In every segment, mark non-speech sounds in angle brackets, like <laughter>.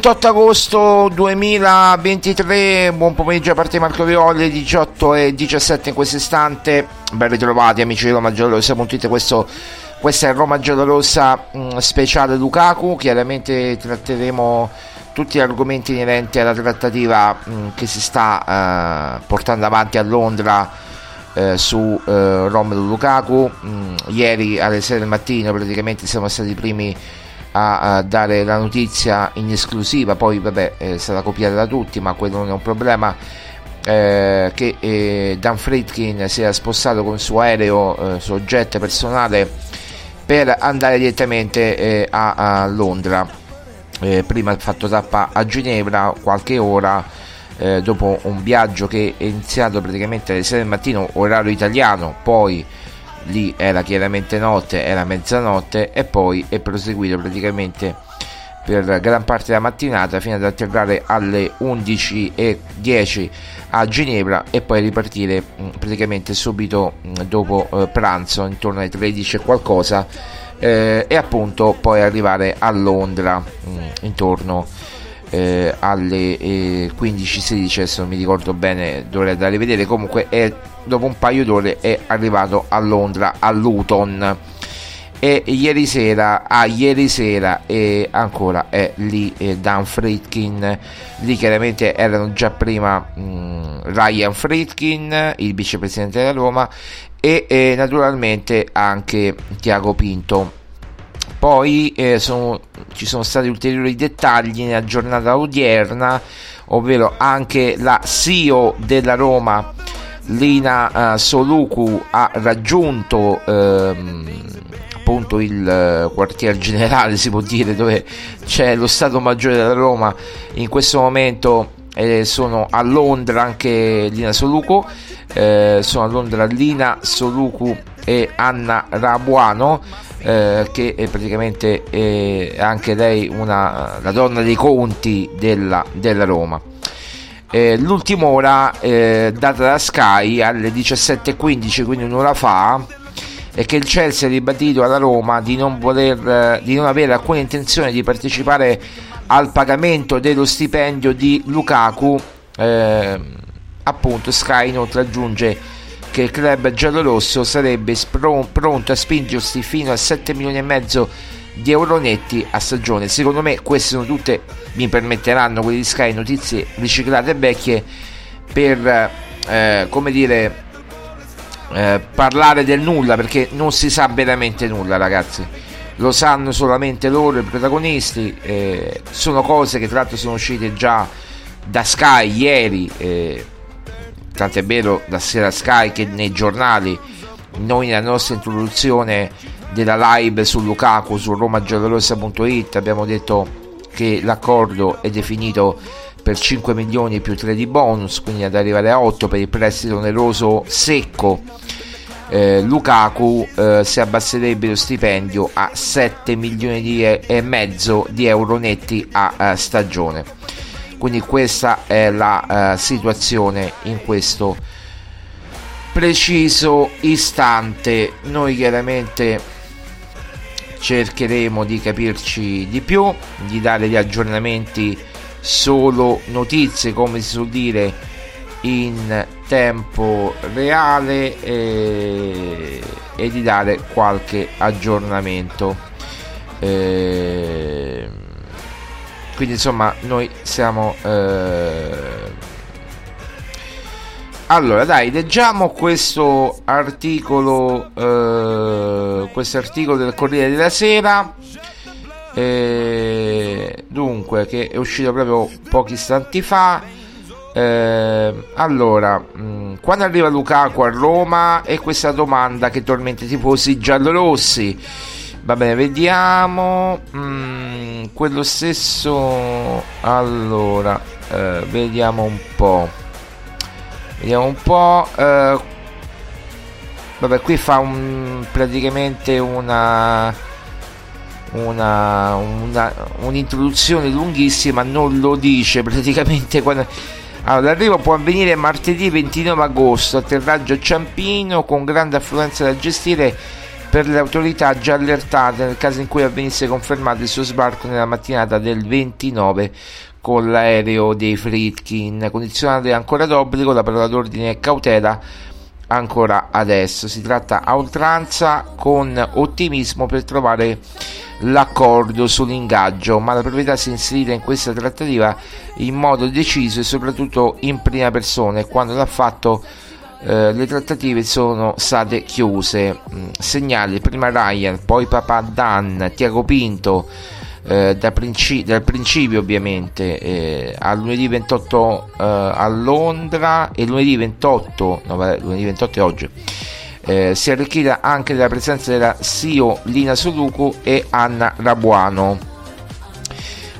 28 agosto 2023, buon pomeriggio a parte Marco Violi, 18 e 17 in questo istante. Ben ritrovati amici di Roma Giallorossa.it, questo questa è Roma Giallorossa mh, speciale Lukaku, chiaramente tratteremo tutti gli argomenti inerenti alla trattativa mh, che si sta eh, portando avanti a Londra eh, su eh, Romelu Lukaku. Mh, ieri alle 6 del mattino praticamente siamo stati i primi a, a dare la notizia in esclusiva, poi vabbè eh, sarà copiata da tutti, ma quello non è un problema. eh, che eh, Dan Friedkin si era spostato con il suo aereo, eh, jet personale per andare direttamente eh, a, a, Londra. Eh, prima ha fatto tappa a Ginevra qualche ora dopo un viaggio che è iniziato praticamente alle 6 del mattino, orario italiano, poi lì era chiaramente notte, era mezzanotte e poi è proseguito praticamente per gran parte della mattinata fino ad atterrare alle 11.10 a Ginevra e poi ripartire mm, praticamente subito mm, dopo eh, pranzo intorno alle 13 e qualcosa eh, e appunto poi arrivare a Londra mm, intorno eh, alle 15-16 adesso non mi ricordo bene dovrei andare a rivedere. Comunque è, dopo un paio d'ore è arrivato a Londra a Luton. E ieri sera, ah, ieri sera e ancora è lì eh, Dan Friedkin, lì chiaramente erano già prima mh, mm, Ryan Friedkin, il vicepresidente della Roma e eh, naturalmente anche Tiago Pinto. Poi eh, sono, ci sono stati ulteriori dettagli nella giornata odierna, ovvero anche la CEO della Roma, Lina uh, Soluku, ha raggiunto ehm, appunto il eh, quartier generale, si può dire, dove c'è lo Stato Maggiore della Roma. In questo momento eh, sono a Londra anche Lina Soluco, eh, sono a Londra Lina Soluku e Anna Rabuano. Eh, che è praticamente è anche lei una, la donna dei conti della, della Roma. Eh, l'ultima ora eh, data da Sky alle 17.15, quindi un'ora fa, e che il Chelsea ha ribadito alla Roma di non, voler, di non avere alcuna intenzione di partecipare al pagamento dello stipendio di Lukaku. Eh, appunto, Sky inoltre aggiunge che il club giallorosso sarebbe pronto a spingersi fino a 7 milioni e mezzo di euro netti a stagione. Secondo me queste sono tutte, mi permetteranno quelli di Sky, notizie riciclate e vecchie per, eh, come dire, eh, parlare del nulla perché non si sa veramente nulla ragazzi lo sanno solamente loro i protagonisti eh, sono cose che tra l'altro sono uscite già da Sky ieri eh, tant'è vero da sera Sky che nei giornali noi nella nostra introduzione della live su Lukaku su romagiallorossa.it abbiamo detto che l'accordo è definito per 5 milioni più 3 di bonus, quindi ad arrivare a 8 per il prestito oneroso secco. Eh, Lukaku eh, si abbasserebbe lo stipendio a 7 milioni e, e mezzo di euro netti a, a stagione. Quindi questa è la uh, situazione in questo preciso istante. Noi chiaramente cercheremo di capirci di più, di dare gli aggiornamenti solo notizie come si suol dire in tempo reale e, e di dare qualche aggiornamento eh, quindi insomma noi siamo eh... allora dai leggiamo questo articolo eh, questo articolo del Corriere della Sera eh, dunque, che è uscito proprio pochi istanti fa. Eh, allora, mh, mm, quando arriva Lukaku a Roma? E questa domanda che tormenta i tifosi giallorossi. Va bene, vediamo. Mm, quello stesso. Allora, eh, vediamo un po'. Vediamo un po'. Eh, vabbè, qui fa un, praticamente una una, una, un'introduzione lunghissima, non lo dice <laughs> praticamente quando... Allora, l'arrivo può avvenire martedì 29 agosto, atterraggio a Ciampino con grande affluenza da gestire per le autorità già allertate nel caso in cui avvenisse confermato il suo sbarco nella mattinata del 29 con l'aereo dei Fritkin, condizionate ancora d'obbligo, la parola d'ordine è cautela ancora adesso. Si tratta a oltranza con ottimismo per trovare l'accordo sull'ingaggio, ma la proprietà si è inserita in questa trattativa in modo deciso e soprattutto in prima persona e quando l'ha fatto eh, le trattative sono state chiuse. Mm, segnali prima Ryan, poi Papà Dan, Tiago Pinto, eh, da princi- dal principio ovviamente eh, a lunedì 28 eh, a Londra e lunedì 28 no vabbè, lunedì 28 è oggi eh, si è arricchita anche della presenza della CEO Lina Soluku e Anna Rabuano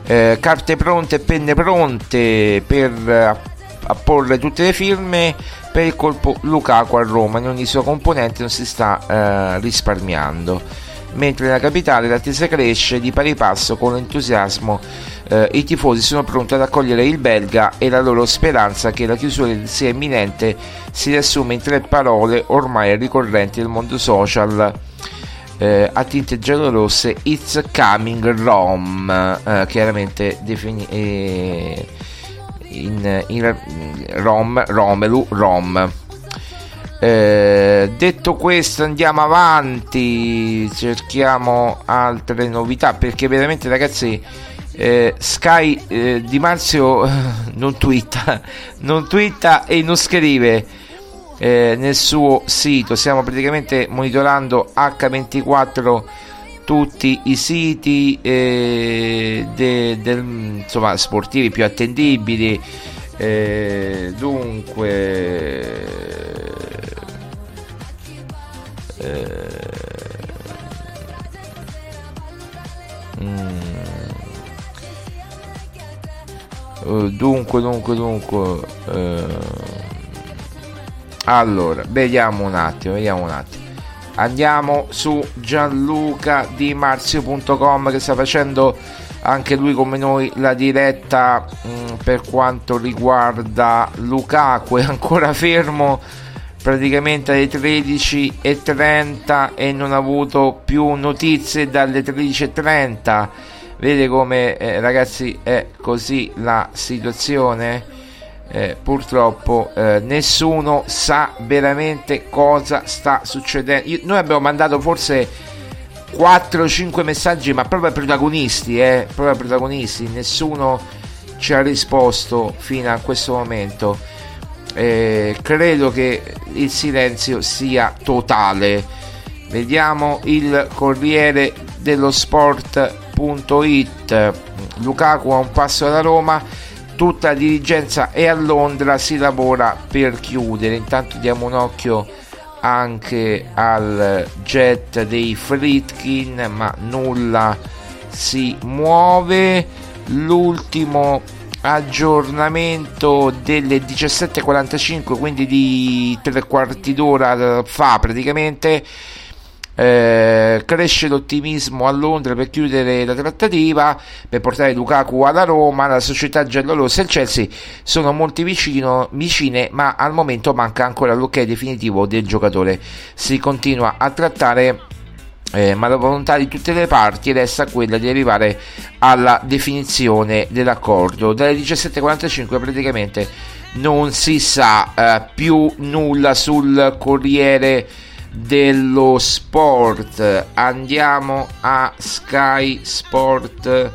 eh, carte pronte e penne pronte per apporre tutte le firme per il colpo Lukaku a Roma in ogni sua componente non si sta eh, risparmiando. Mentre nella capitale l'attesa cresce di pari passo con l'entusiasmo eh, i tifosi sono pronti ad accogliere il belga e la loro speranza che la chiusura sia imminente si riassume in tre parole ormai ricorrenti nel mondo social eh, a tinte giallorosse It's Coming Rome eh, chiaramente defini- eh, in, in, Rom, Romelu Rom. Eh, detto questo andiamo avanti cerchiamo altre novità perché veramente ragazzi eh, Sky eh, Di Marzio <laughs> non twitta <laughs> non twitta e non scrive eh, nel suo sito. Stiamo praticamente monitorando H24 tutti i siti eh, de, del, insomma, sportivi più attendibili eh, dunque eh, mm. uh, dunque, dunque, dunque. Uh, allora, vediamo un attimo, vediamo un attimo. Andiamo su gianlucadimarzio.com che sta facendo anche lui come noi la diretta mh, mm, per quanto riguarda Lukaku è ancora fermo praticamente alle 13.30 e non ha avuto più notizie dalle 13.30 vedete come eh, ragazzi è così la situazione eh, purtroppo eh, nessuno sa veramente cosa sta succedendo Io, noi abbiamo mandato forse 4-5 messaggi ma proprio ai protagonisti eh, proprio ai protagonisti nessuno ci ha risposto fino a questo momento eh, credo che il silenzio sia totale. Vediamo il Corriere dello Sport.it. Lukaku a un passo da Roma, tutta la dirigenza è a Londra, si lavora per chiudere. Intanto diamo un occhio anche al jet dei Fritkin, ma nulla si muove. L'ultimo aggiornamento delle 17.45 quindi di tre quarti d'ora fa praticamente eh, cresce l'ottimismo a Londra per chiudere la trattativa per portare Lukaku alla Roma la società giallorossa e il Chelsea sono molto vicino, vicine ma al momento manca ancora l'ok definitivo del giocatore si continua a trattare eh, ma la volontà di tutte le parti resta quella di arrivare alla definizione dell'accordo. Dalle 17.45 praticamente non si sa eh, più nulla sul Corriere dello Sport. Andiamo a Sky Sport.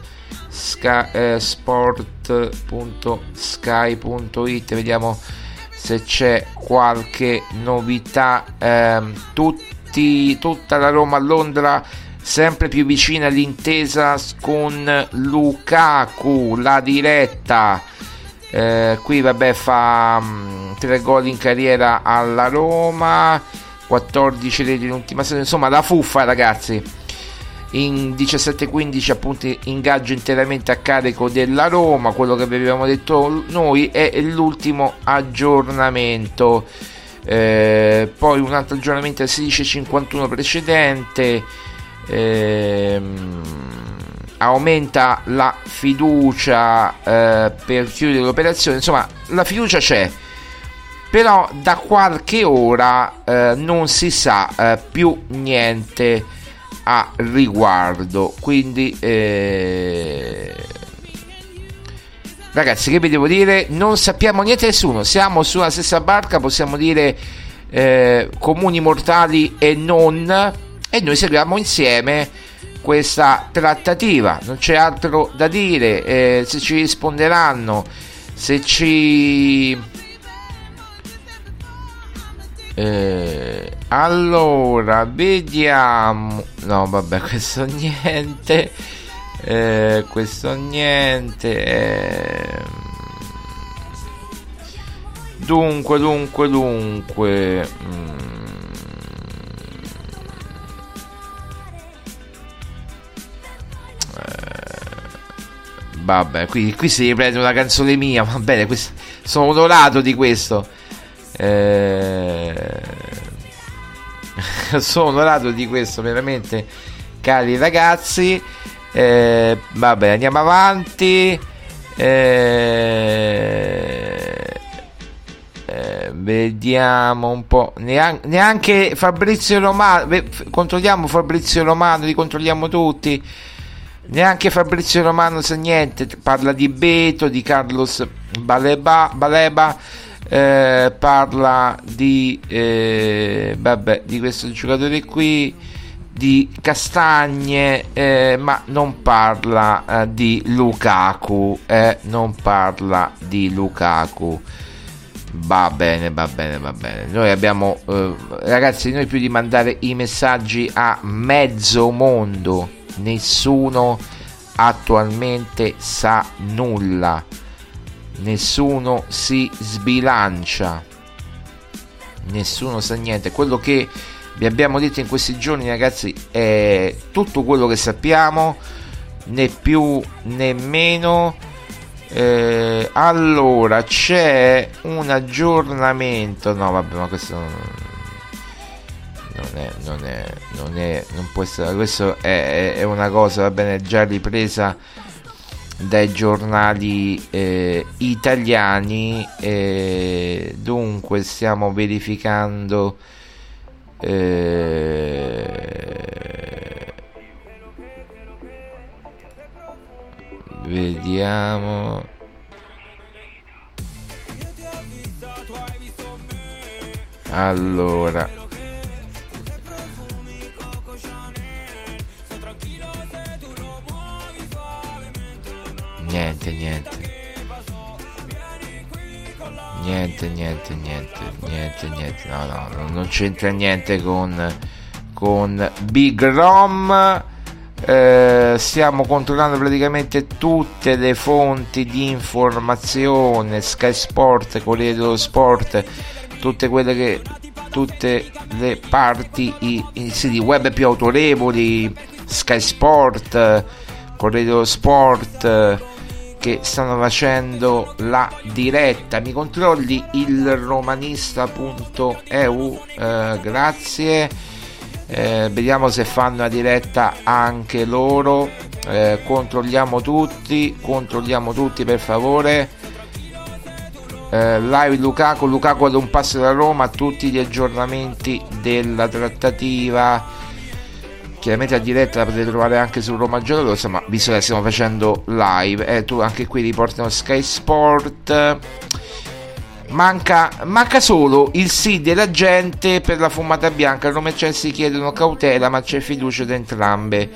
Sky, eh, sport.sky.it vediamo se c'è qualche novità eh, tutti tutta la Roma a Londra sempre più vicina all'intesa con Lukaku, la diretta. Eh, qui vabbè fa um, 3 gol in carriera alla Roma, 14 reti in ultima stagione, insomma la fuffa ragazzi. In 17-15 appunto ingaggio interamente a carico della Roma, quello che avevamo detto noi è l'ultimo aggiornamento. Eh, poi un altro aggiornamento al 16.51 precedente. Ehm, aumenta la fiducia eh, per chiudere l'operazione. Insomma la fiducia c'è però da qualche ora eh, non si sa eh, più niente a riguardo quindi eh, Ragazzi, che vi devo dire? Non sappiamo niente nessuno, siamo sulla stessa barca, possiamo dire eh, comuni mortali e non, e noi seguiamo insieme questa trattativa. Non c'è altro da dire, eh, se ci risponderanno, se ci... Eh, allora, vediamo... No, vabbè, <laughs> questo niente. Eh, questo niente. Eh. Dunque, dunque, dunque. Mm. Eh, vabbè, qui, qui si riprende una canzone mia. Va bene, questo, sono onorato di questo. Eh, <laughs> sono onorato di questo, veramente, cari ragazzi. Eh, vabbè, andiamo avanti. Eh, eh, vediamo un po'. Neanche, neanche Fabrizio Romano. Controlliamo Fabrizio Romano, li controlliamo tutti. Neanche Fabrizio Romano sa niente. Parla di Beto, di Carlos Baleba. Baleba eh, parla di, eh, vabbè, di questo giocatore qui di Castagne, eh, ma non parla eh, di Lukaku, eh, non parla di Lukaku. Va bene, va bene, va bene. Noi abbiamo, eh, ragazzi, noi più di mandare i messaggi a mezzo mondo, nessuno attualmente sa nulla, nessuno si sbilancia, nessuno sa niente. Quello che vi abbiamo detto in questi giorni ragazzi è tutto quello che sappiamo né più né meno. Eh, allora c'è un aggiornamento. No vabbè ma questo non, non è non è non è non può essere questo è, è una cosa va bene già ripresa dai giornali eh, italiani eh, dunque stiamo verificando eh, vediamo. Allora. Niente, niente. Niente, niente, niente, niente, niente. No, no, non c'entra niente con, con Big Rom. Eh, stiamo controllando praticamente tutte le fonti di informazione, Sky Sport, Corriere dello Sport, tutte quelle che tutte le parti, i, i siti web più autorevoli, Sky Sport, Corriere dello Sport che stanno facendo la diretta. Mi controlli il romanista.eu, eh, grazie. Eh, vediamo se fanno la diretta anche loro. Eh, controlliamo tutti, controlliamo tutti per favore. Eh, live Lukaku, Lukaku ad un passo da Roma, tutti gli aggiornamenti della trattativa chiaramente la diretta la potete trovare anche su Roma Giallorossa ma visto che stiamo facendo live eh, tu anche qui riportano Sky Sport. Manca, manca solo il sì della gente per la fumata bianca. Roma e Chelsea chiedono cautela ma c'è fiducia da entrambe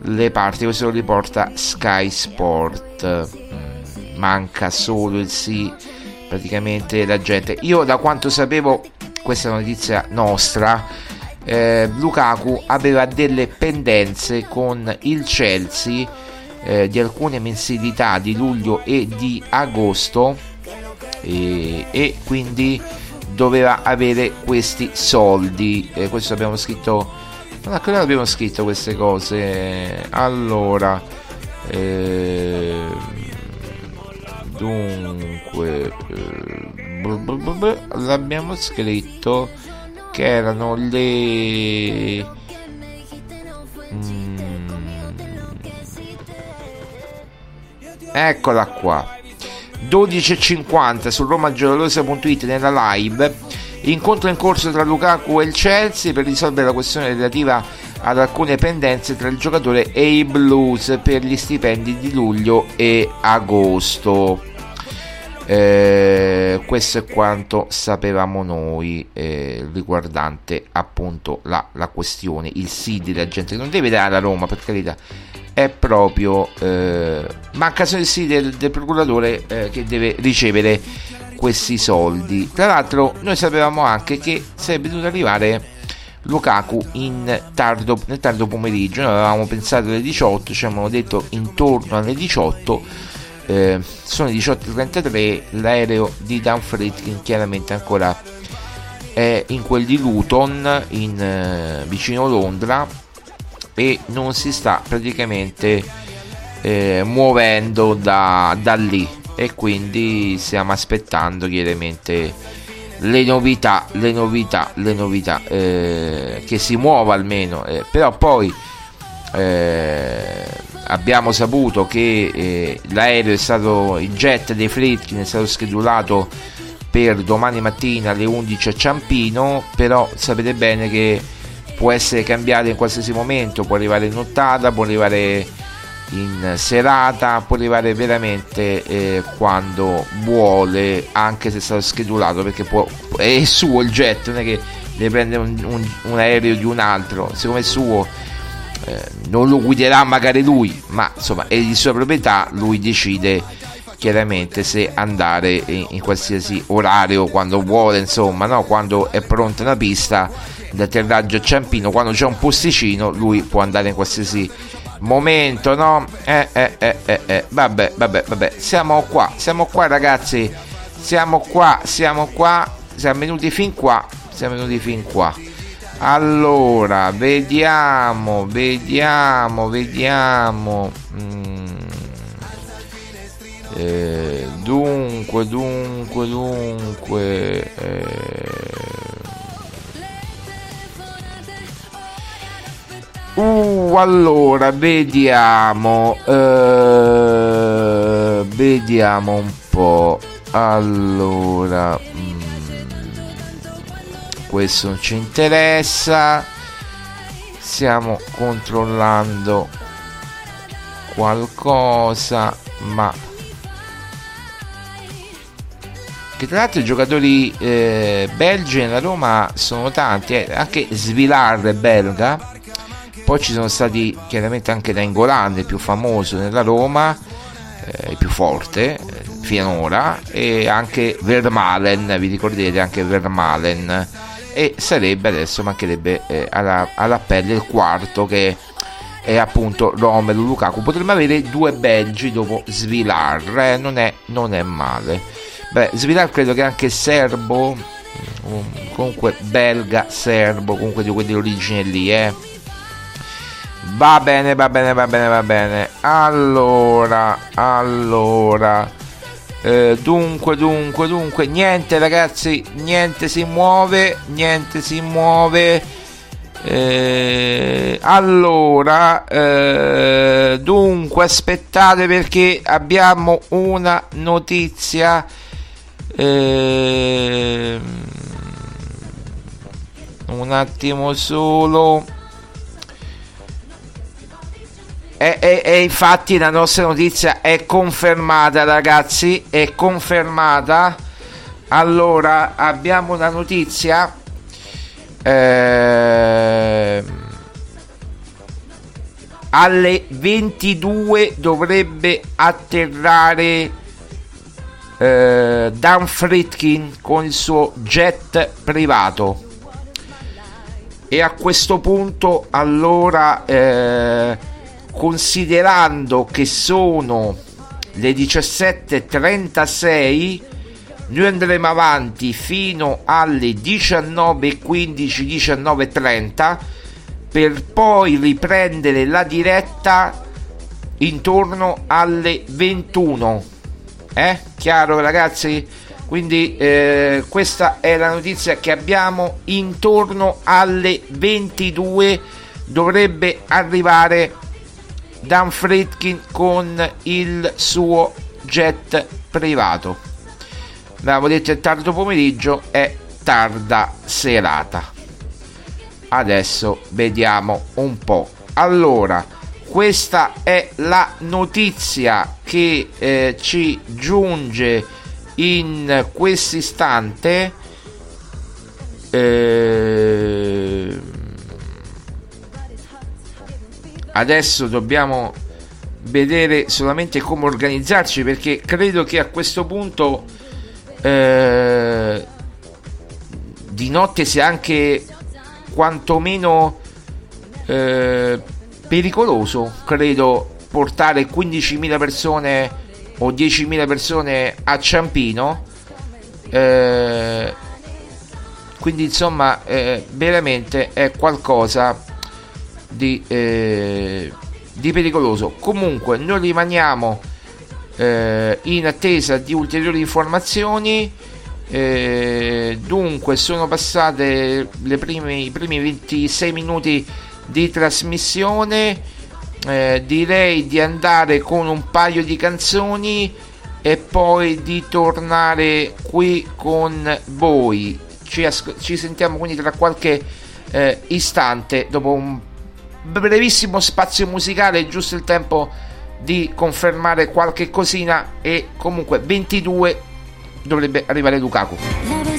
le parti. Questo lo riporta Sky Sport. Mm, manca solo il sì praticamente della gente. Io da quanto sapevo questa è una notizia nostra eh, Lukaku aveva delle pendenze con il Chelsea eh, di alcune mensilità di luglio e di agosto e, e quindi doveva avere questi soldi. Eh, questo abbiamo scritto non ancora abbiamo scritto queste cose? Allora eh, dunque eh, l'abbiamo scritto che erano le mm. eccola qua. 12.50 su romagiallorosa.it nella live. Incontro in corso tra Lukaku e il Chelsea per risolvere la questione relativa ad alcune pendenze tra il giocatore e i Blues per gli stipendi di luglio e agosto. Eh, questo è quanto sapevamo noi eh, riguardante appunto la, la, questione, il sì della gente non deve dare a Roma per carità, è proprio eh, manca solo il sì del, del procuratore eh, che deve ricevere questi soldi. Tra l'altro noi sapevamo anche che sarebbe dovuto arrivare Lukaku tardo, nel tardo pomeriggio. Noi avevamo pensato alle 18, ci avevano detto intorno alle 18. Eh, sono le 18.33, l'aereo di Fritkin chiaramente ancora è in quel di Luton, in, eh, vicino Londra, e non si sta praticamente eh, muovendo da, da lì. E quindi stiamo aspettando chiaramente le novità, le novità, le novità, eh, che si muova almeno, eh, però poi eh, abbiamo saputo che eh, l'aereo è stato, il jet dei Fritkin è stato schedulato per domani mattina alle 11 a Ciampino, però sapete bene che può essere cambiato in qualsiasi momento, può arrivare in nottata, può arrivare in serata, può arrivare veramente eh, quando vuole, anche se è stato schedulato, perché può, è suo il jet, non è che deve prendere un, un, un aereo di un altro, siccome è suo eh, non lo guiderà magari lui, ma insomma è di sua proprietà, lui decide chiaramente se andare in, in qualsiasi orario quando vuole, insomma, no? quando è pronta una pista d'atterraggio a Ciampino, quando c'è un posticino, lui può andare in qualsiasi momento, no? Eh, eh, eh, eh, eh. Vabbè, vabbè, vabbè. Siamo qua, siamo qua, ragazzi. Siamo qua, siamo qua. Siamo venuti fin qua. Siamo venuti fin qua. Allora, vediamo, vediamo, vediamo. Mm. Eh, dunque, dunque, dunque. Eh. Uh, allora, vediamo. Uh, vediamo un po'. Allora, mm, questo non ci interessa. Stiamo controllando qualcosa, ma che tra l'altro i giocatori eh, belgi nella Roma sono tanti, eh. anche Svilar belga poi ci sono stati chiaramente anche Nainggolan, il più famoso nella Roma, eh, il più forte eh, finora, e anche Vermalen, vi ricordate anche Vermalen. E sarebbe adesso mancherebbe eh, alla, alla pelle il quarto che è appunto Romelu Lukaku. Potremmo avere due belgi dopo Svilar, eh, non, è, non è male. Beh, Svilar credo che anche serbo, um, comunque belga, serbo, comunque di quell'origine lì, eh Va bene, va bene, va bene, va bene. Allora, allora. Eh, dunque, dunque, dunque, niente ragazzi, niente si muove, niente si muove. Eh, allora, eh, dunque, aspettate perché abbiamo una notizia. Eh, un attimo solo. E, e, e, infatti la nostra notizia è confermata, ragazzi. È confermata. Allora, abbiamo una notizia. Eh, alle 22 dovrebbe atterrare eh, Dan Fritkin con il suo jet privato. E a questo punto, allora. Eh, considerando che sono le 17.36 noi andremo avanti fino alle 19.15 19.30 per poi riprendere la diretta intorno alle 21 eh? Chiaro ragazzi? Quindi eh, questa è la notizia che abbiamo intorno alle 22 dovrebbe arrivare Dan Fritkin con il suo jet privato. Abbiamo detto è tardo pomeriggio, è tarda serata. Adesso vediamo un po'. Allora, questa è la notizia che eh, ci giunge in questo istante. Eh, adesso dobbiamo vedere solamente come organizzarci perché credo che a questo punto eh, di notte sia anche quantomeno eh, pericoloso, credo, portare 15.000 persone o 10.000 persone a Ciampino. Eh, quindi insomma eh, veramente è qualcosa di, eh, di pericoloso. Comunque noi rimaniamo eh, in attesa di ulteriori informazioni. Eh, dunque sono passate prime, i primi 26 minuti di trasmissione. Eh, direi di andare con un paio di canzoni e poi di tornare qui con voi. Ci, asco- ci sentiamo quindi tra qualche eh, istante dopo un brevissimo spazio musicale, giusto il tempo di confermare qualche cosina e comunque 22 dovrebbe arrivare Lukaku.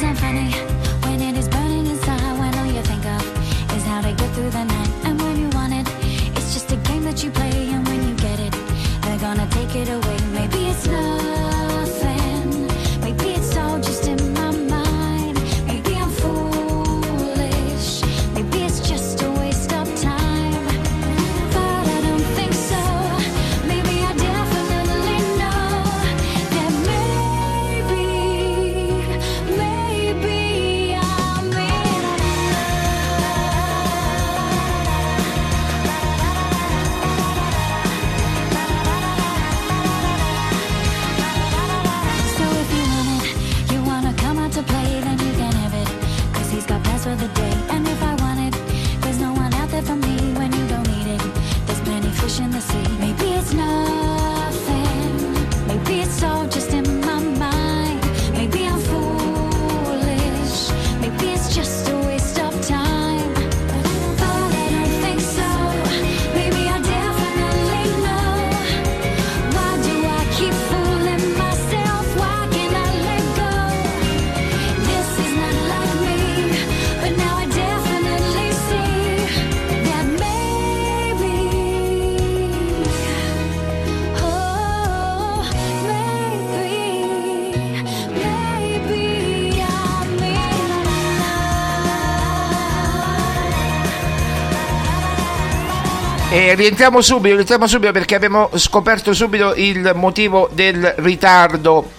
Rientriamo subito, rientriamo subito perché abbiamo scoperto subito il motivo del ritardo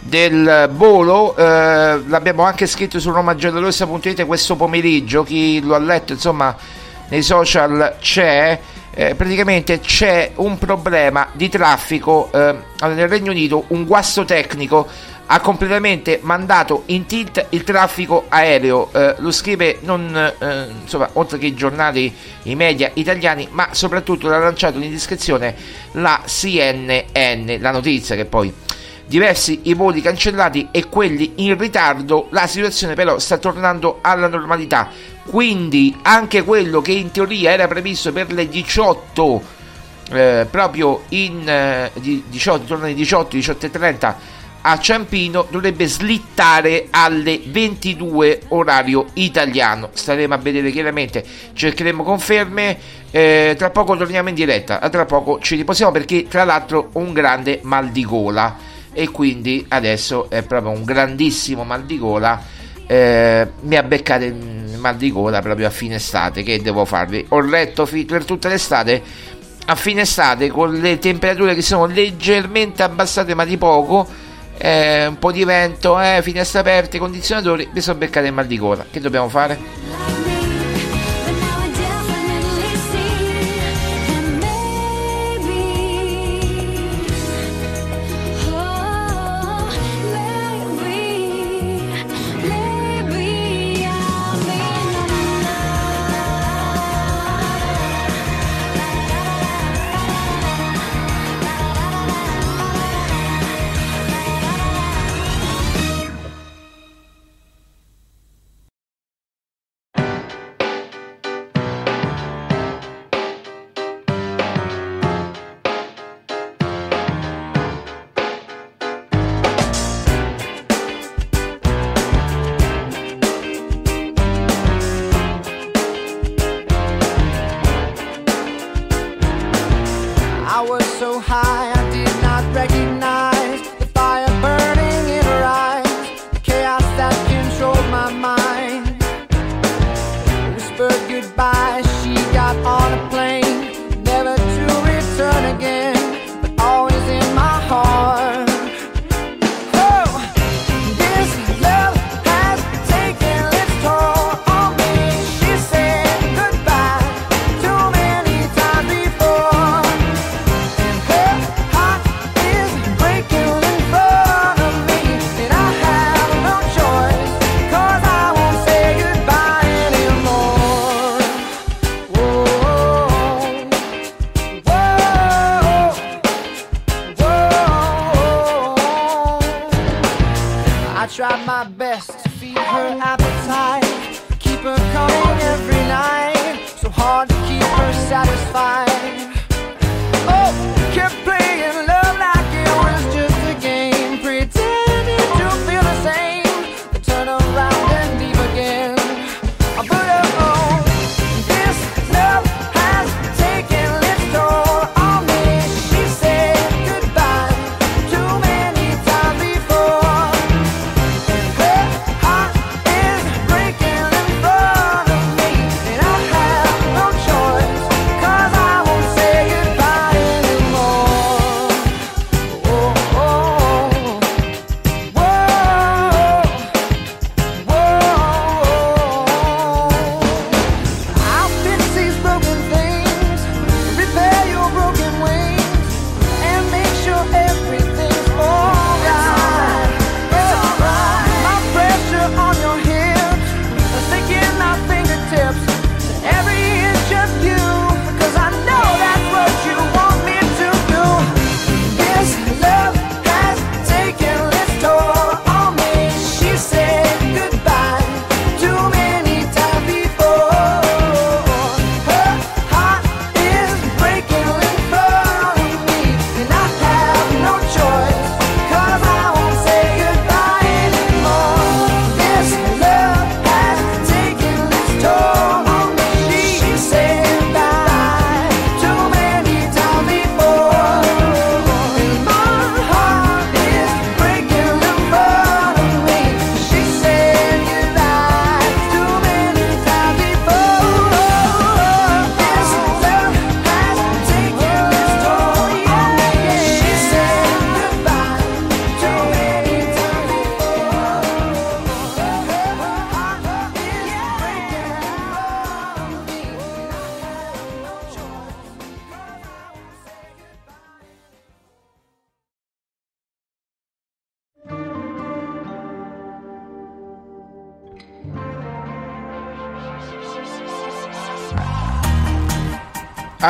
del volo. Eh, l'abbiamo anche scritto su romagiallorossa.it questo pomeriggio. Chi lo ha letto, insomma, nei social c'è. Eh, praticamente c'è un problema di traffico eh, nel Regno Unito, un guasto tecnico ha completamente mandato in tilt il traffico aereo. Eh, lo scrive non, eh, insomma, oltre che i giornali, i media italiani, ma soprattutto l'ha lanciato in indiscrezione la CNN, la notizia che poi diversi i voli cancellati e quelli in ritardo, la situazione però sta tornando alla normalità. Quindi anche quello che in teoria era previsto per le 18 eh, proprio in eh, 18, torno alle 18, 18 e 30 a Ciampino dovrebbe slittare alle 22 orario italiano. Staremo a vedere chiaramente, cercheremo conferme. Eh, tra poco torniamo in diretta, tra poco ci riposiamo perché tra l'altro ho un grande mal di gola e quindi adesso è proprio un grandissimo mal di gola. Eh, mi ha beccato il mal di gola proprio a fine estate. Che devo farvi? Ho letto fi- per tutta l'estate. A fine estate con le temperature che sono leggermente abbassate, ma di poco eh, un po' di vento, eh, finestre aperte, condizionatori, mi sono beccato il mal di gola. Che dobbiamo fare?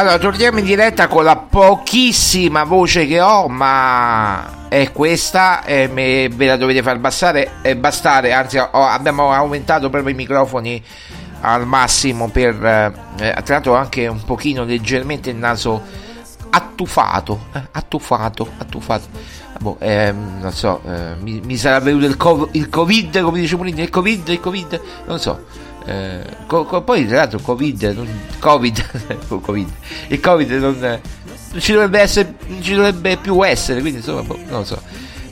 Allora, torniamo in diretta con la pochissima voce che ho, ma è questa, e ve la dovete far bastare, bastare anzi ho- abbiamo aumentato proprio i microfoni al massimo per, eh, eh, tra l'altro anche un pochino leggermente il naso attufato, eh, attufato, attufato. Boh, ehm, non so, eh, mi, mi sarà venuto il, co- il covid, come dice Molini, il covid, il covid, non so. Eh, co- co- poi tra l'altro covid, non, covid, <laughs> covid, il covid non, non ci dovrebbe essere, non ci dovrebbe più essere, quindi insomma, boh, non lo so.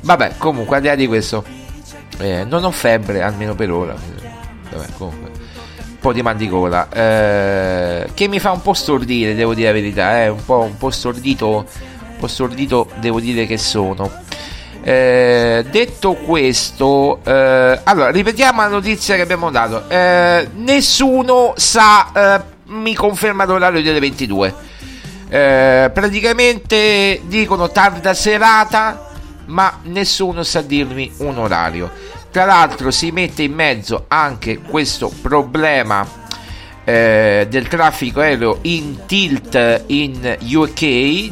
Vabbè, comunque al di là di questo, eh, non ho febbre almeno per ora. Vabbè, comunque, un po' di mal di gola, eh, che mi fa un po' stordire, devo dire la verità, eh, un po', un po' stordito, un po' stordito, devo dire che sono. Eh, detto questo, eh, allora ripetiamo la notizia che abbiamo dato. Eh, nessuno sa, eh, mi conferma l'orario delle 22. Eh, praticamente dicono tarda serata, ma nessuno sa dirmi un orario. Tra l'altro, si mette in mezzo anche questo problema eh, del traffico aereo in tilt in UK,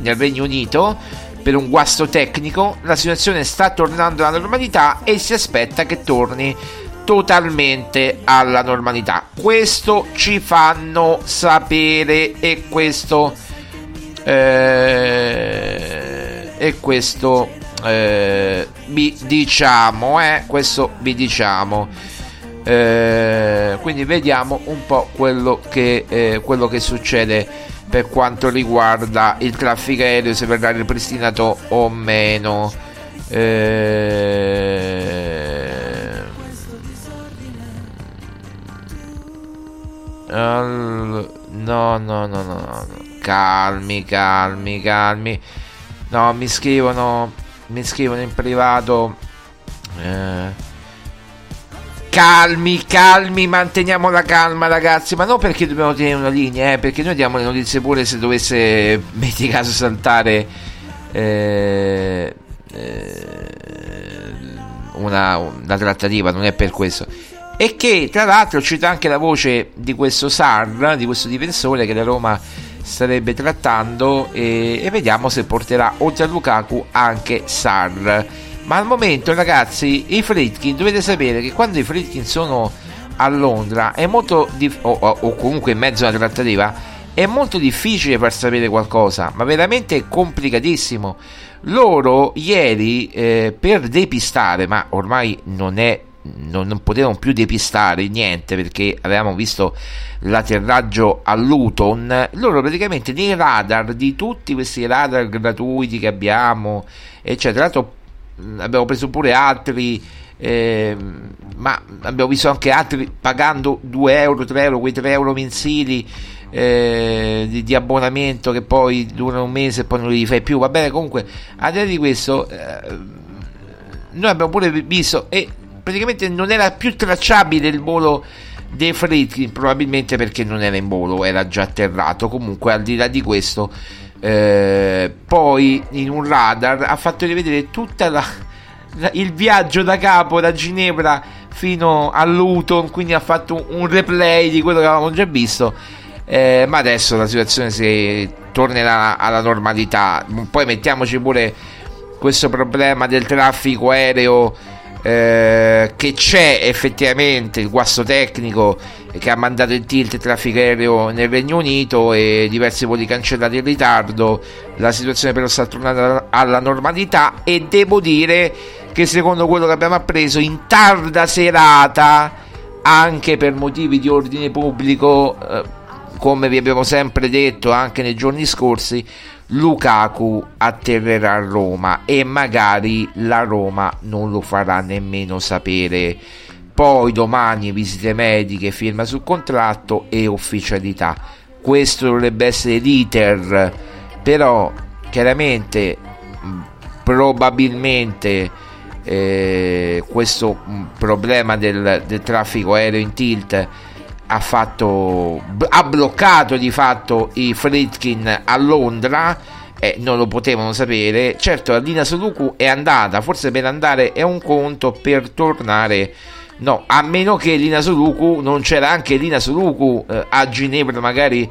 nel Regno Unito per un guasto tecnico, la situazione sta tornando alla normalità e si aspetta che torni totalmente alla normalità. Questo ci fanno sapere e questo eh, e questo eh, vi diciamo, eh, questo vi diciamo. Eh, quindi vediamo un po' quello che, eh, quello che succede per quanto riguarda il traffico aereo se verrà ripristinato o meno. Eh, no no no no no. Calmi calmi calmi. No mi scrivono mi scrivono in privato eh, calmi, calmi, manteniamo la calma, ragazzi. Ma non perché dobbiamo tenere una linea, eh, perché noi diamo le notizie pure se dovesse, <laughs> metti caso, saltare eh, eh, una, una trattativa, non è per questo. E che tra l'altro cita anche la voce di questo SAR, di questo difensore che la Roma starebbe trattando e, e vediamo se porterà oltre a Lukaku anche Sar ma al momento ragazzi i Fritkin dovete sapere che quando i Fritkin sono a Londra è molto dif- o, o, o comunque in mezzo alla trattativa è molto difficile far sapere qualcosa, ma veramente complicatissimo. Loro ieri eh, per depistare, ma ormai non è non, non, potevano più depistare niente perché avevamo visto l'atterraggio a Luton. Loro praticamente nei radar di tutti questi radar gratuiti che abbiamo, eccetera. Tra l'altro abbiamo preso pure altri. Eh, ma abbiamo visto anche altri pagando 2 euro, 3 euro, quei 3 euro mensili eh, di, di, abbonamento che poi durano un mese e poi non li fai più. Va bene, comunque, al di là di questo, eh, noi abbiamo pure visto e praticamente non era più tracciabile il volo dei Fritkin, probabilmente perché non era in volo, era già atterrato. Comunque, al di là di questo, eh, poi in un radar ha fatto rivedere la, il viaggio da capo da Ginevra fino a Luton, quindi ha fatto un replay di quello che avevamo già visto eh, ma adesso la situazione si tornerà alla normalità. Poi mettiamoci pure questo problema del traffico aereo eh, che c'è effettivamente, il guasto tecnico che ha mandato in tilt il traffico aereo nel Regno Unito e diversi voli cancellati in ritardo. La situazione però sta tornando alla normalità e devo dire che secondo quello che abbiamo appreso in tarda serata anche per motivi di ordine pubblico eh, come vi abbiamo sempre detto anche nei giorni scorsi, Lukaku atterrerà a Roma e magari la Roma non lo farà nemmeno sapere. Poi domani visite mediche, firma sul contratto e ufficialità. Questo dovrebbe essere l'iter, però chiaramente probabilmente eh, questo problema del, del traffico aereo in tilt ha, fatto, ha bloccato di fatto i Fritkin a Londra eh, non lo potevano sapere. Certo, la Lina Soluku è andata, forse per andare è un conto, per tornare no, a meno che Lina Soluku non c'era anche Lina Soluku eh, a Ginevra, magari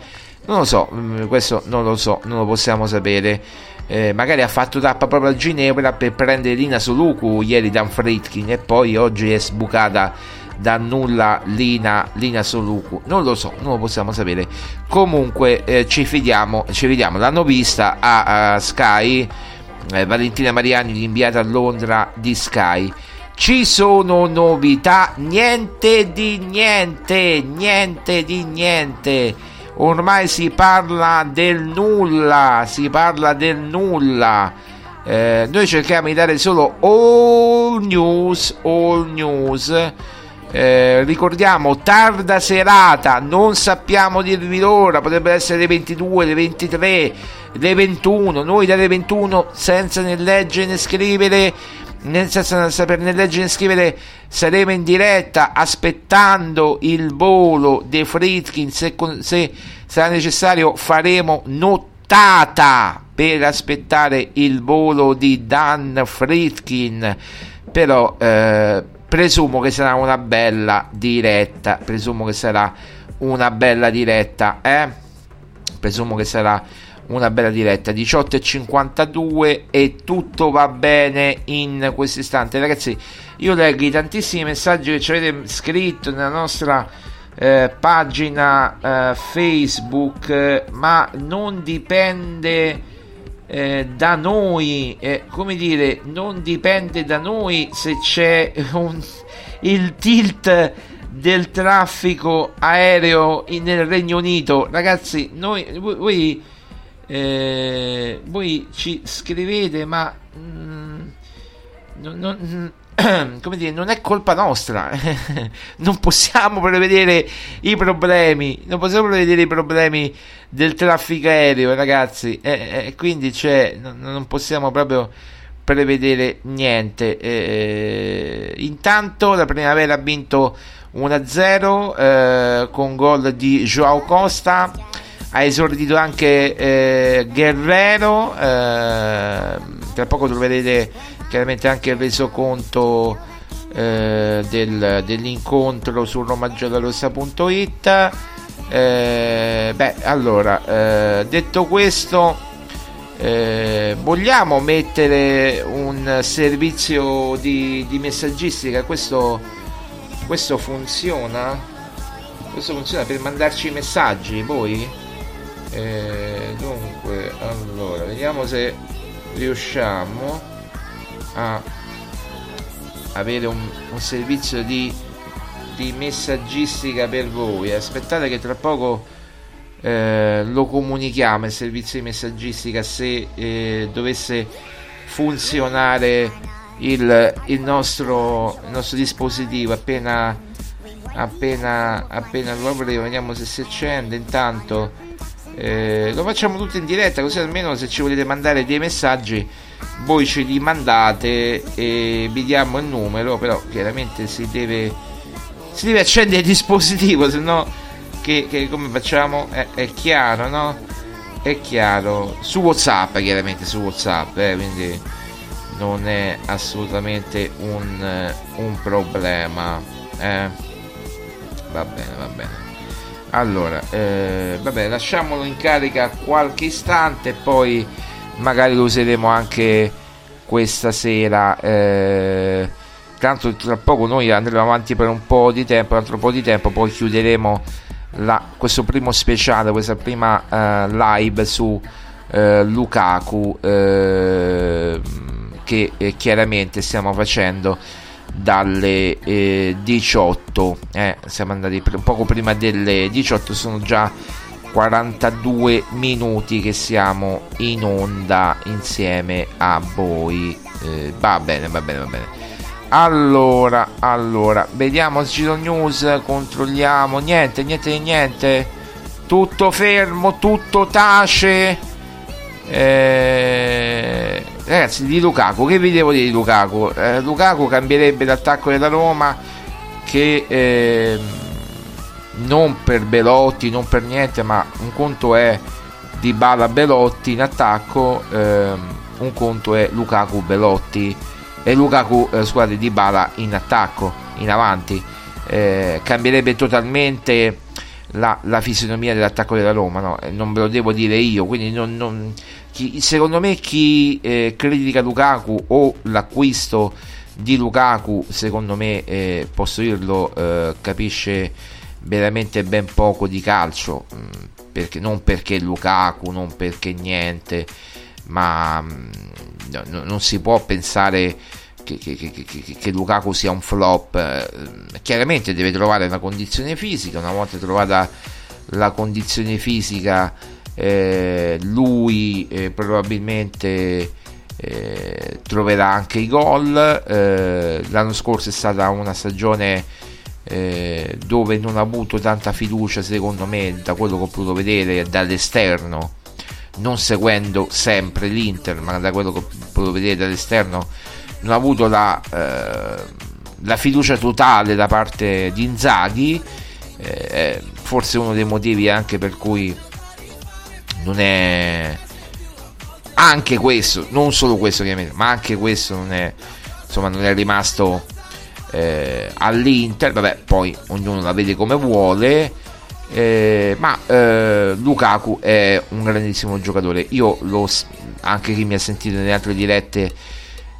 non lo so, mm, questo non lo so, non lo possiamo sapere. Eh, magari ha fatto tappa proprio a Ginevra per prendere Lina Soluku ieri da Fritkin e poi oggi è sbucata da nulla Lina, Lina Soluku non lo so, non lo possiamo sapere. Comunque eh, ci fidiamo ci vediamo. L'hanno vista a, a Sky eh, Valentina Mariani inviata a Londra di Sky. Ci sono novità niente di niente niente di niente. Ormai si parla del nulla si parla del nulla. Eh, noi cerchiamo di dare solo all news all news eh, ricordiamo tarda serata, non sappiamo dirvi l'ora, potrebbe essere le 22, le 23, le 21. Noi dalle 21 senza né leggere né scrivere, senza saper né leggere né scrivere, saremo in diretta aspettando il volo dei Fritkin. Se, se sarà necessario, faremo nottata per aspettare il volo di Dan Fritkin. Però eh, presumo che sarà una bella diretta. Presumo che sarà una bella diretta eh? presumo che sarà una bella diretta. 18.52 e tutto va bene in questo istante. Ragazzi io leggo i tantissimi messaggi che ci avete scritto nella nostra eh, pagina eh, facebook ma non dipende eh, da noi, eh, come dire, non dipende da noi se c'è un, il tilt del traffico aereo nel Regno Unito. Ragazzi, noi, voi, voi, eh, voi ci scrivete, ma mm, non, non, <clears throat> come dire, non è colpa nostra. <laughs> non possiamo prevedere i problemi. Non possiamo prevedere i problemi del traffico aereo, ragazzi. E, e quindi c'è, non, non, possiamo proprio prevedere niente. E, intanto la primavera ha vinto 1-0 eh, con gol di Joao Costa. Ha esordito anche eh, Guerrero. Eh, tra poco troverete chiaramente anche il resoconto eh, del, dell'incontro su romagiallorossa.it eh, beh allora eh, detto questo Eh, vogliamo mettere un servizio di, di messaggistica? Questo, questo funziona? Questo funziona per mandarci i messaggi, voi? Eh, dunque, allora, vediamo se riusciamo a avere un, un servizio di, di, messaggistica per voi. Aspettate che tra poco eh, lo comunichiamo il servizio di messaggistica se eh, dovesse funzionare il, il, nostro, il nostro dispositivo appena appena appena lo avremo vediamo se si accende intanto eh, lo facciamo tutto in diretta così almeno se ci volete mandare dei messaggi voi ce li mandate e vi diamo il numero però chiaramente si deve si deve accendere il dispositivo se no che, che, come facciamo? È, è, chiaro no? È chiaro. Su whatsapp chiaramente su whatsapp eh, quindi non è assolutamente un, un problema eh. va bene va bene. Allora eh, vabbè lasciamolo in carica qualche istante poi magari lo useremo anche questa sera eh, tanto tra poco noi andremo avanti per un po' di tempo un altro po' di tempo poi chiuderemo la, questo primo speciale questa prima eh, live su eh, Lukaku eh, che eh, chiaramente stiamo facendo dalle 18 eh, siamo andati pr- poco prima delle 18 sono già 42 minuti che siamo in onda insieme a voi. Eh, va bene va bene va bene. Allora allora vediamo ci sono news controlliamo. Niente niente niente. Tutto fermo tutto tace. Eh, ragazzi di Lukaku che vi devo dire di Lukaku? Eh, Lukaku cambierebbe l'attacco della Roma che eh, non per Belotti non per niente ma un conto è di Bala Belotti in attacco ehm, un conto è Lukaku Belotti e Lukaku eh, scusate di Bala in attacco in avanti eh, cambierebbe totalmente la, la, fisionomia dell'attacco della Roma, no? Eh, non ve lo devo dire io, quindi non, non, chi, secondo me chi eh, critica Lukaku o l'acquisto di Lukaku, secondo me, eh, posso dirlo, eh, capisce veramente ben poco di calcio, mm, perché, non perché Lukaku, non perché niente, ma mm, no, non si può pensare che, che, che, che, Lukaku sia un flop. Eh, chiaramente deve trovare una condizione fisica, una volta trovata la condizione fisica, eh, lui eh, probabilmente eh, troverà anche i gol. Eh, l'anno scorso è stata una stagione eh, dove non ha avuto tanta fiducia, secondo me, da quello che ho potuto vedere dall'esterno. Non seguendo sempre l'Inter, ma da quello che ho potuto vedere dall'esterno, non ha avuto la, eh, la fiducia totale da parte di Inzaghi, eh, forse uno dei motivi anche per cui non è anche questo, non solo questo ma anche questo non è, insomma, non è rimasto eh, all'Inter, vabbè, poi ognuno la vede come vuole. Eh, ma eh, Lukaku è un grandissimo giocatore. Io lo, anche chi mi ha sentito nelle altre dirette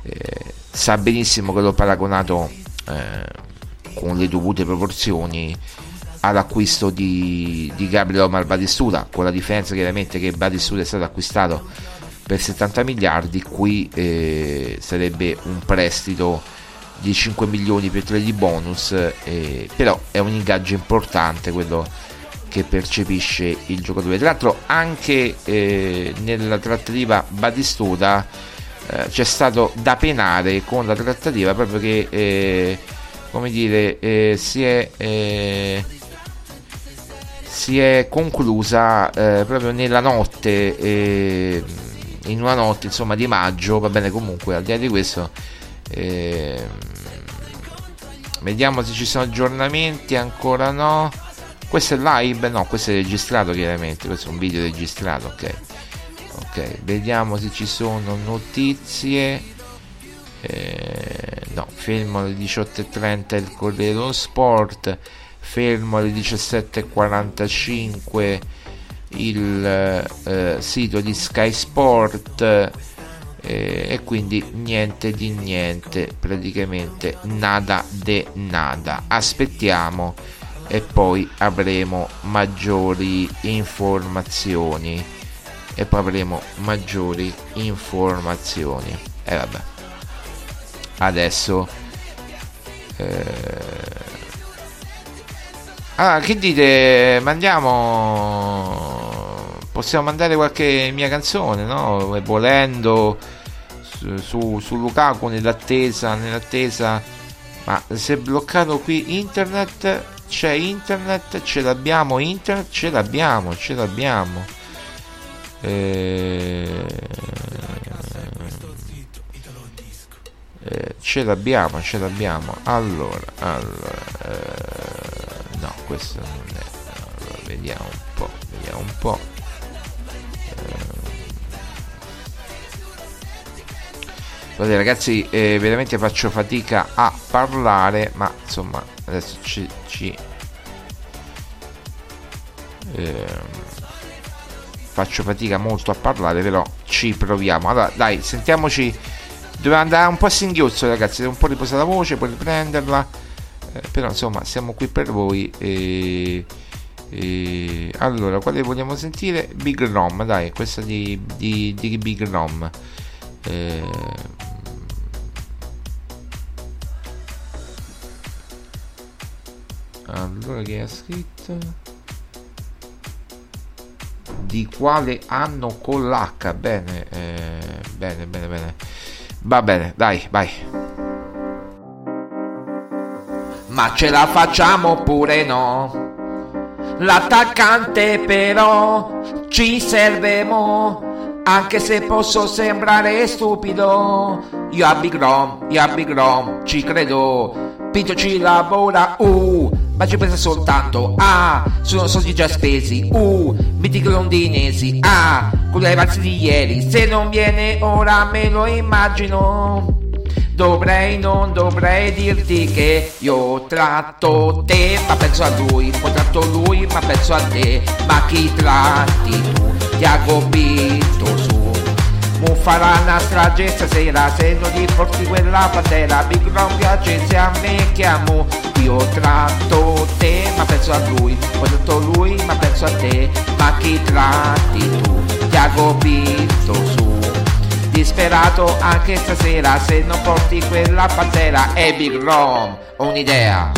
eh, sa benissimo che l'ho paragonato eh, con le dovute proporzioni all'acquisto di, di Gabriel Omar Batistuta con la differenza chiaramente che Batistuta è stato acquistato per 70 miliardi qui eh, sarebbe un prestito di 5 milioni per 3 di bonus eh, però è un ingaggio importante quello che percepisce il giocatore. Tra l'altro anche eh, nella trattativa Batistuta eh, c'è stato da penare con la trattativa proprio che eh, come dire eh, si è eh, si è conclusa eh, proprio nella notte in una notte insomma di maggio. Va bene comunque al di là di questo vediamo se ci sono aggiornamenti ancora no. Questo è live? No questo è registrato chiaramente. Questo è un video registrato ok. Ok vediamo se ci sono notizie. Eh, no fermo alle 18.30 il Corriere dello Sport. Fermo alle 17.45 il eh, sito di Sky Sport eh, e quindi niente di niente praticamente nada de nada aspettiamo e poi avremo maggiori informazioni e poi avremo maggiori informazioni e vabbè adesso eh... Ah, che dite? Mandiamo. Possiamo mandare qualche mia canzone, no? Volendo su, su, Lukaku nell'attesa, nell'attesa. Ma se è bloccato qui internet, c'è internet, ce l'abbiamo internet, ce l'abbiamo, ce l'abbiamo. Eh, eh, ce l'abbiamo, ce l'abbiamo. Allora, allora. Eh, no questo non è allora, vediamo un po' vediamo un po' Guardate ragazzi, eh, veramente faccio fatica a parlare, ma insomma, adesso ci... ci eh, faccio fatica molto a parlare, però ci proviamo. Allora, dai, sentiamoci. Dobbiamo andare un po' a singhiozzo, ragazzi, devo un po' riposare la voce, poi riprenderla eh, però insomma siamo qui per voi e, e, allora quale vogliamo sentire Big Rom dai questa di, di, di Big Rom eh, allora che ha scritto? Di quale anno con l'H? Bene eh, bene bene bene. Va bene dai vai. Ma ce la facciamo oppure no? L'attaccante però ci serve mo, anche se posso sembrare stupido. Io a Big Rom, io a Big Rom, ci credo. Pinto ci lavora, uh, ma ci pensa soltanto, ah, sono soldi già spesi, uh, mitico londinesi, ah, con le avanzi di ieri, se non viene ora me lo immagino. Dovrei, non dovrei dirti che io tratto te, ma penso a lui, poi tratto lui, ma penso a te, ma chi tratti tu? Tiago Pinto su. Mu farà una strage stasera se non gli porti quella patera Big Round piace se a me chiamo Io tratto te ma penso a lui Poi tratto lui ma penso a te Ma chi tratti tu? Tiago Pinto su disperato anche stasera se non porti quella pantera è Big Rom un'idea.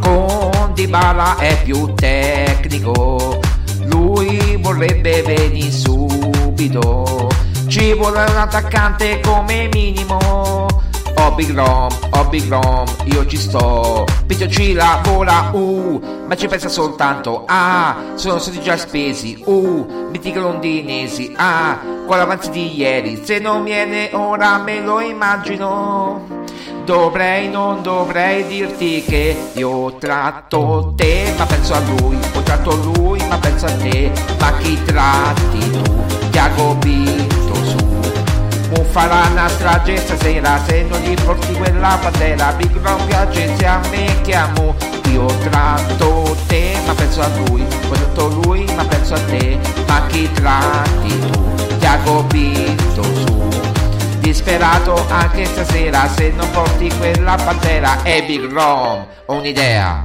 Con Dybala è più tecnico lui vorrebbe venire subito. Ci vuole un attaccante come minimo Oh Big Rom, oh Big Rom, io ci sto. Pito ci lavora, uh Ma ci pensa soltanto, ah Sono stati già spesi, uh Mitiche londinesi, ah Con l'avanzi di ieri Se non viene ora me lo immagino. Dovrei, non dovrei dirti che io tratto te Ma penso a lui, ho tratto lui Ma penso a te, ma chi tratti tu? Tiago su Mo farà una strage stasera se non gli porti quella bandera. Big non piace se a me chiamo Io tratto te ma penso a lui. Poi tratto lui ma penso a te. Ma chi tratti tu? Tiago Pinto su. Disperato anche stasera se non porti quella bandera E Big Rom. Ho un'idea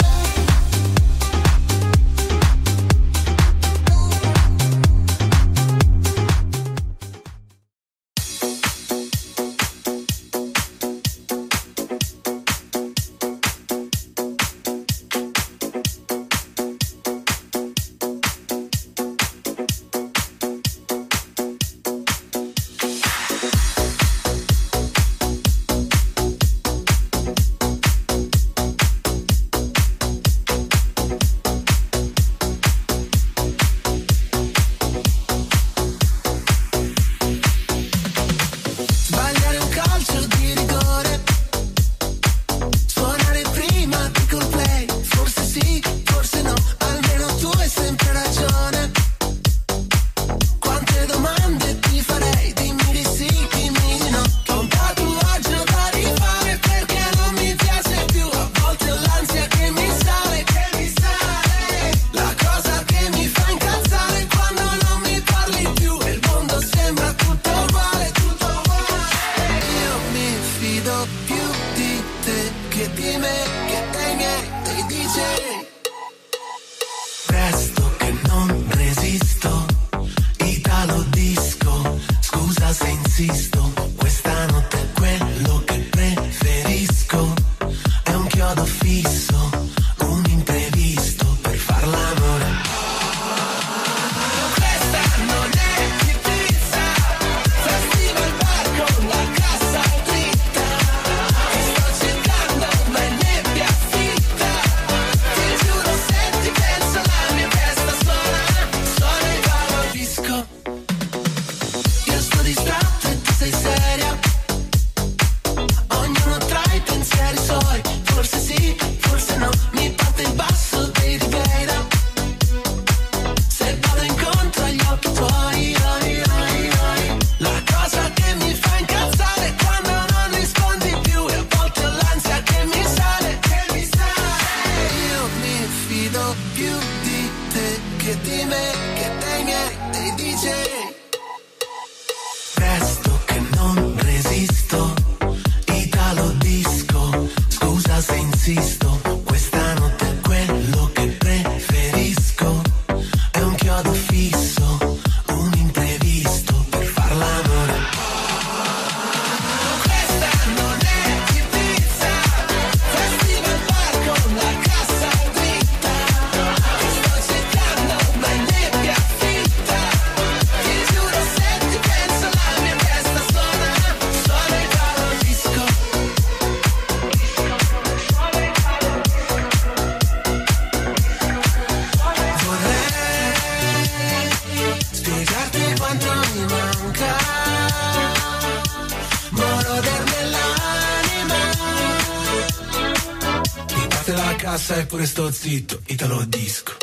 sto zitto, Italo Disco.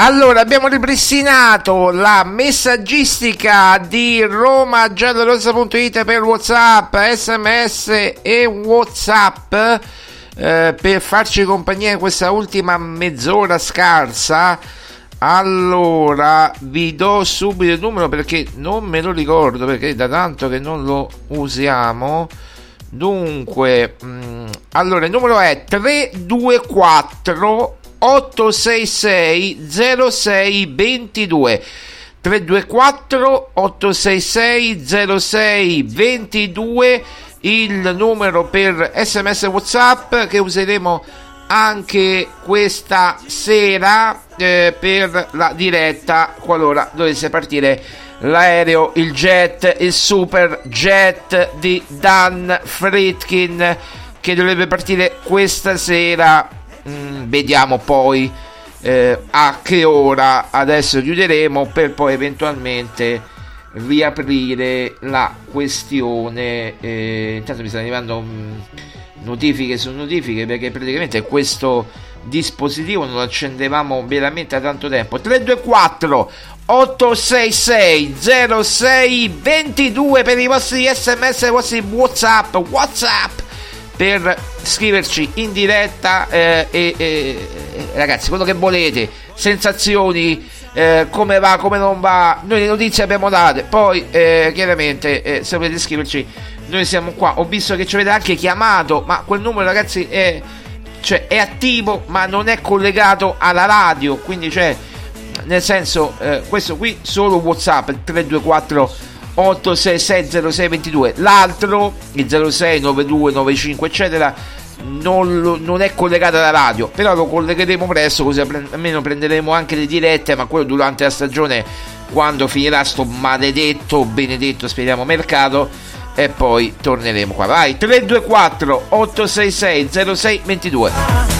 Allora, abbiamo ripristinato la messaggistica di romagiallorossa.it per WhatsApp, SMS e WhatsApp eh, per farci compagnia in questa ultima mezz'ora scarsa. Allora, vi do subito il numero perché non me lo ricordo perché da tanto che non lo usiamo. Dunque, mh, mm, allora il numero è 324 866 0622 324 866 0622 il numero per sms whatsapp che useremo anche questa sera eh, per la diretta qualora dovesse partire l'aereo, il jet, il super jet di Dan Fritkin che dovrebbe partire questa sera Mm, vediamo poi eh, a che ora adesso chiuderemo per poi eventualmente riaprire la questione eh, intanto mi stanno arrivando mm, notifiche su notifiche perché praticamente questo dispositivo non lo accendevamo veramente da tanto tempo. 324 866 06 22 per i vostri sms i vostri whatsapp whatsapp per scriverci in diretta eh, e, e, ragazzi quello che volete. Sensazioni eh, come va come non va noi le notizie abbiamo date. Poi eh, chiaramente eh, se volete scriverci noi siamo qua. Ho visto che ci avete anche chiamato ma quel numero ragazzi è, cioè, è attivo ma non è collegato alla radio. Quindi cioè nel senso eh, questo qui solo whatsapp 324 8660622 l'altro il 069295 eccetera non, non, è collegato alla radio però lo collegheremo presto così almeno prenderemo anche le dirette ma quello durante la stagione quando finirà sto maledetto benedetto speriamo mercato e poi torneremo qua. Vai 324 866 0622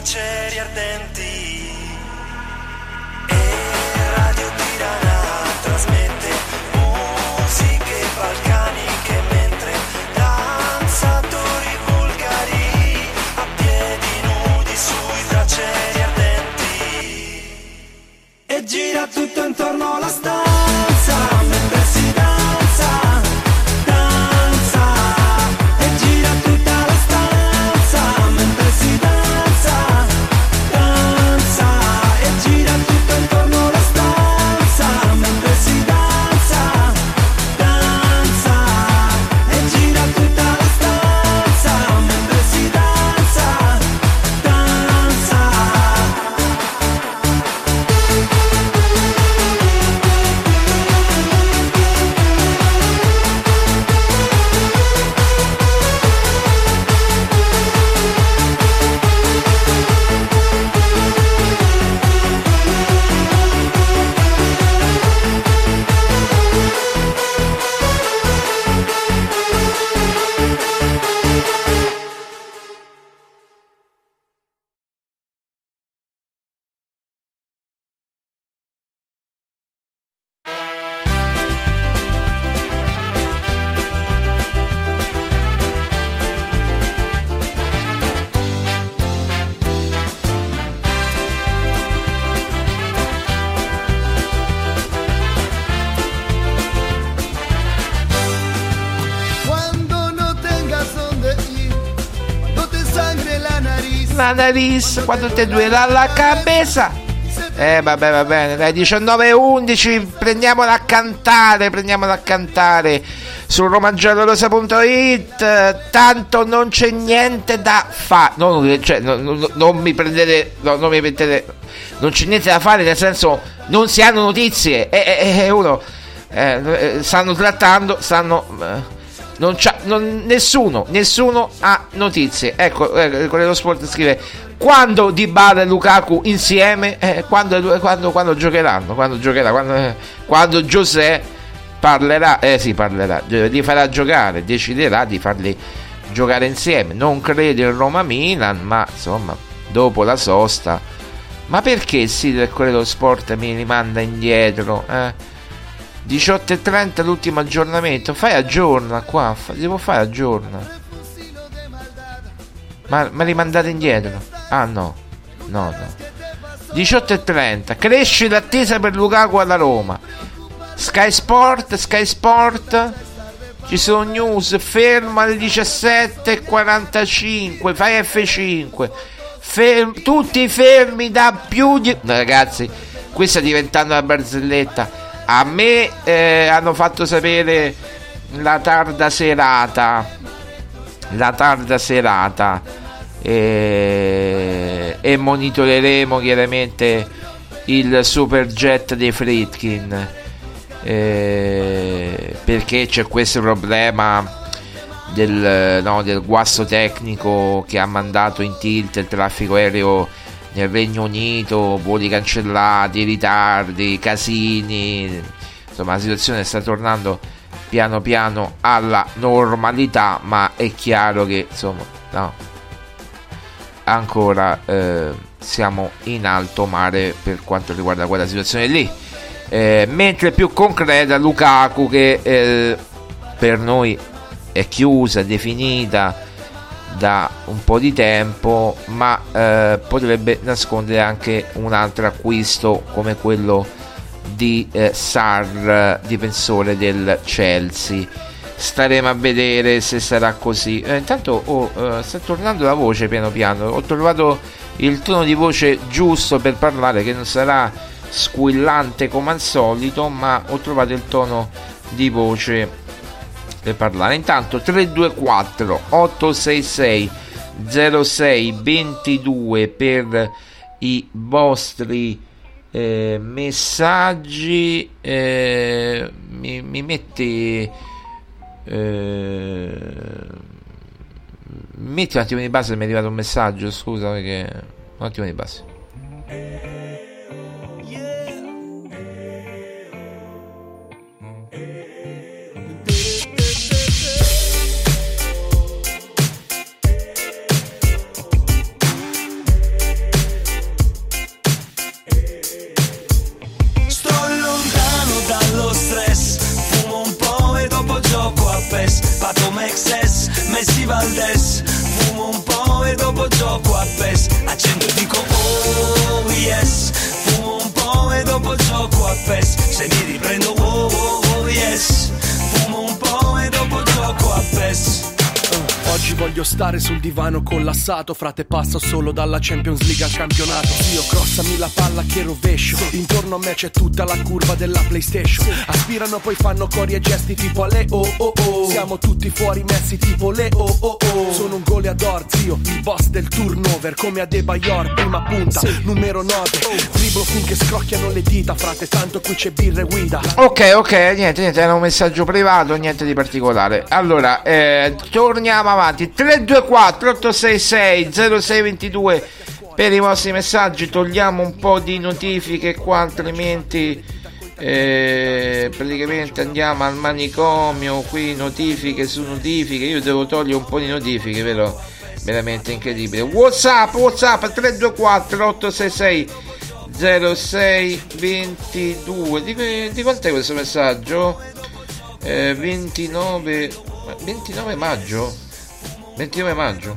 touching La nariz, quando te duela la cabeza. Eh vabbè va bene, dai 19 e 11 prendiamola a cantare, prendiamola a cantare su romangiallorosa.it tanto non c'è niente da fare, non, cioè, non, non- non mi prendete, no, non mi mettete, non c'è niente da fare nel senso non si hanno notizie e, e- e uno eh, eh, stanno trattando, stanno... eh, non c'ha, non- nessuno, nessuno ha notizie. Ecco, eh, Corriere Sport scrive quando Dybala e Lukaku insieme, eh, quando, quando, quando giocheranno, quando giocherà, quando, eh, quando Giuseppe parlerà, eh sì, parlerà, eh, li farà giocare, deciderà di farli giocare insieme. Non credo in Roma-Milan, ma insomma, dopo la sosta. Ma perché il sito del Corriere Sport mi rimanda indietro? Eh? 18.30 l'ultimo aggiornamento. Fai aggiorna qua. devo fare aggiorna. Ma, ma rimandate indietro. Ah no. No, no. 18.30. Cresce l'attesa per Lukaku alla Roma. Sky Sport, Sky Sport. Ci sono news. Ferma alle 17.45. Fai F5. Ferm- tutti fermi da più di... Ragazzi, qui sta diventando una barzelletta. A me eh, hanno fatto sapere la tarda serata. La tarda serata. eh, e monitoreremo chiaramente il superjet dei Fritkin. eh, perché c'è questo problema del, no, del guasto tecnico che ha mandato in tilt il traffico aereo nel Regno Unito, voli cancellati, ritardi, casini. Insomma, la situazione sta tornando piano piano alla normalità, ma è chiaro che insomma, no, ancora eh, siamo in alto mare per quanto riguarda quella situazione lì. Eh, mentre più concreta Lukaku che eh, per noi è chiusa, definita da un po' di tempo, ma eh, potrebbe nascondere anche un altro acquisto come quello di eh, Sar, difensore del Chelsea. Staremo a vedere se sarà così. Eh, intanto oh, eh, sta tornando la voce piano piano. Ho trovato il tono di voce giusto per parlare, che non sarà squillante come al solito, ma ho trovato il tono di voce per parlare. Intanto 324 866 06 22 per i vostri eh, messaggi. Eh, mi, mi metti. Eh, metti un attimo di base mi è arrivato un messaggio. Scusa perché. Un attimo di base. Valdes Fumo un po' e dopo gioco a PES. Accendo e dico oh yes. Fumo un po' e dopo gioco a PES. Se mi riprendo oh oh oh yes voglio stare sul divano collassato Frate passo solo dalla Champions League al campionato. Zio crossami la palla che rovescio. Intorno a me c'è tutta la curva della Playstation. Aspirano poi fanno cori e gesti tipo le oh oh oh. Siamo tutti fuori messi tipo le oh oh oh. Sono un goleador zio, il boss del turnover Come a De Bayor, prima punta, numero 9 Driblo finché scrocchiano le dita Frate tanto qui c'è birra e guida. Ok, ok, niente, niente, era un messaggio privato, niente di particolare. Allora, eh, torniamo avanti. 324 866 0622 per i vostri messaggi. Togliamo un po' di notifiche qua, altrimenti eh, praticamente andiamo al manicomio. Qui notifiche su notifiche. Io devo togliere un po' di notifiche, vero? Veramente incredibile. WhatsApp, WhatsApp 324 866 0622 di, di quant'è questo messaggio? Eh, 29 29 maggio 29 maggio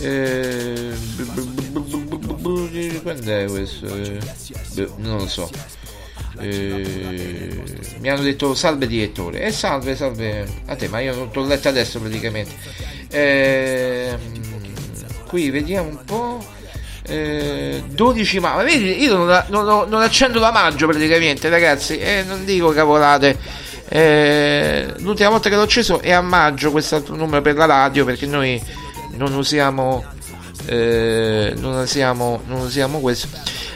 eh, quando è questo? Eh, beh, non lo so. Eh, mi hanno detto salve direttore. E eh, salve salve. A te ma io non t'ho letto adesso praticamente. Eh, qui vediamo un po' eh, 12 maggio vedi io non, non, non, accendo la maggio praticamente ragazzi. E non dico cavolate eh, l'ultima volta che l'ho acceso è a maggio quest'altro numero per la radio perché noi non usiamo eh, non usiamo non usiamo questo.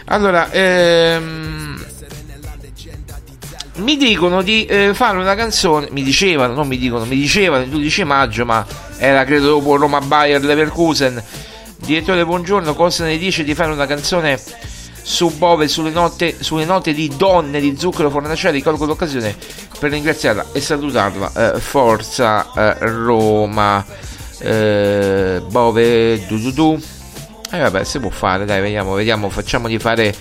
Allora ehm, mi dicono di eh, fare una canzone mi dicevano non mi dicono mi dicevano il 12 maggio ma era credo dopo Roma Bayer Leverkusen. Direttore buongiorno cosa ne dice di fare una canzone su Bove sulle note, sulle note di donne di zucchero fornaciari colgo l'occasione per ringraziarla e salutarla. Eh, forza eh, Roma eh, Bove du du du. E eh, vabbè si può fare dai vediamo vediamo facciamo di fare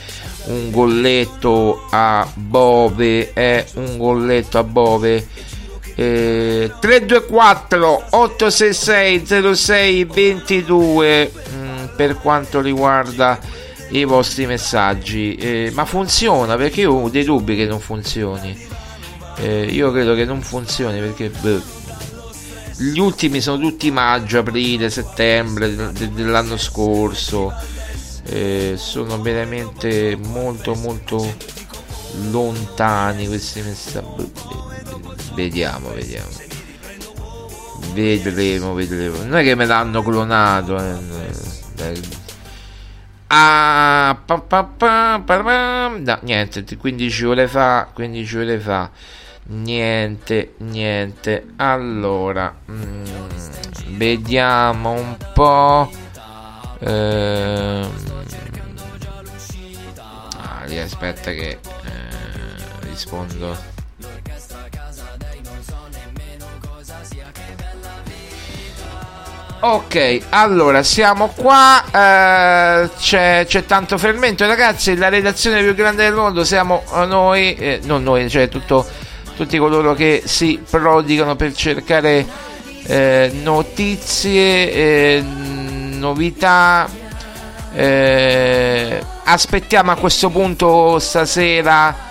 un golletto a Bove eh, un golletto a Bove. Eh, 324 866 06 22 mh, per quanto riguarda i vostri messaggi. Eh, ma funziona? Perché io ho dei dubbi che non funzioni. Eh, io credo che non funzioni perché beh, gli ultimi sono tutti maggio, aprile, settembre de- dell'anno scorso. Eh, sono veramente molto molto lontani questi messaggi vediamo vediamo. Vedremo vedremo. Non è che me l'hanno clonato eh. Ah, pa, pa, pa, no, niente 15 ore fa 15 ore fa. Niente niente. Allora mm, vediamo un po' ehm, ah, aspetta che eh, rispondo Ok, allora siamo qua. Eh, c'è, c'è, tanto fermento, ragazzi. La redazione più grande del mondo siamo noi, eh, non noi, cioè tutto, tutti coloro che si prodigano per cercare eh, notizie, eh, novità. Eh, aspettiamo a questo punto stasera.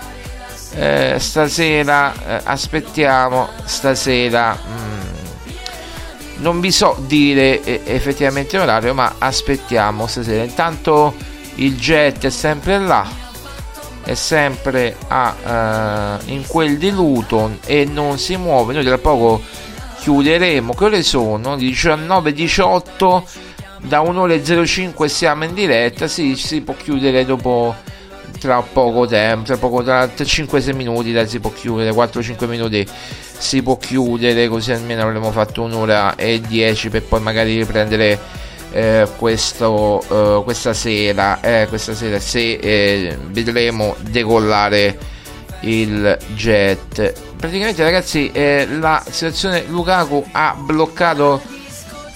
Eh, stasera aspettiamo stasera. Mm, non vi so dire eh, effettivamente l'orario, ma aspettiamo stasera. Intanto il jet è sempre là, è sempre a, uh, in quel di Luton e non si muove. Noi tra poco chiuderemo. Che ore sono? 19.18. Da un'ora e 05 siamo in diretta. Sì, si può chiudere dopo tra poco tempo, tra poco tra 5-6 minuti dai, si può chiudere, 4-5 minuti si può chiudere, così almeno avremo fatto un'ora e 10 per poi magari riprendere eh, questo, eh, questa sera, eh, questa sera se eh, vedremo decollare il jet. Praticamente ragazzi eh, la situazione Lukaku ha bloccato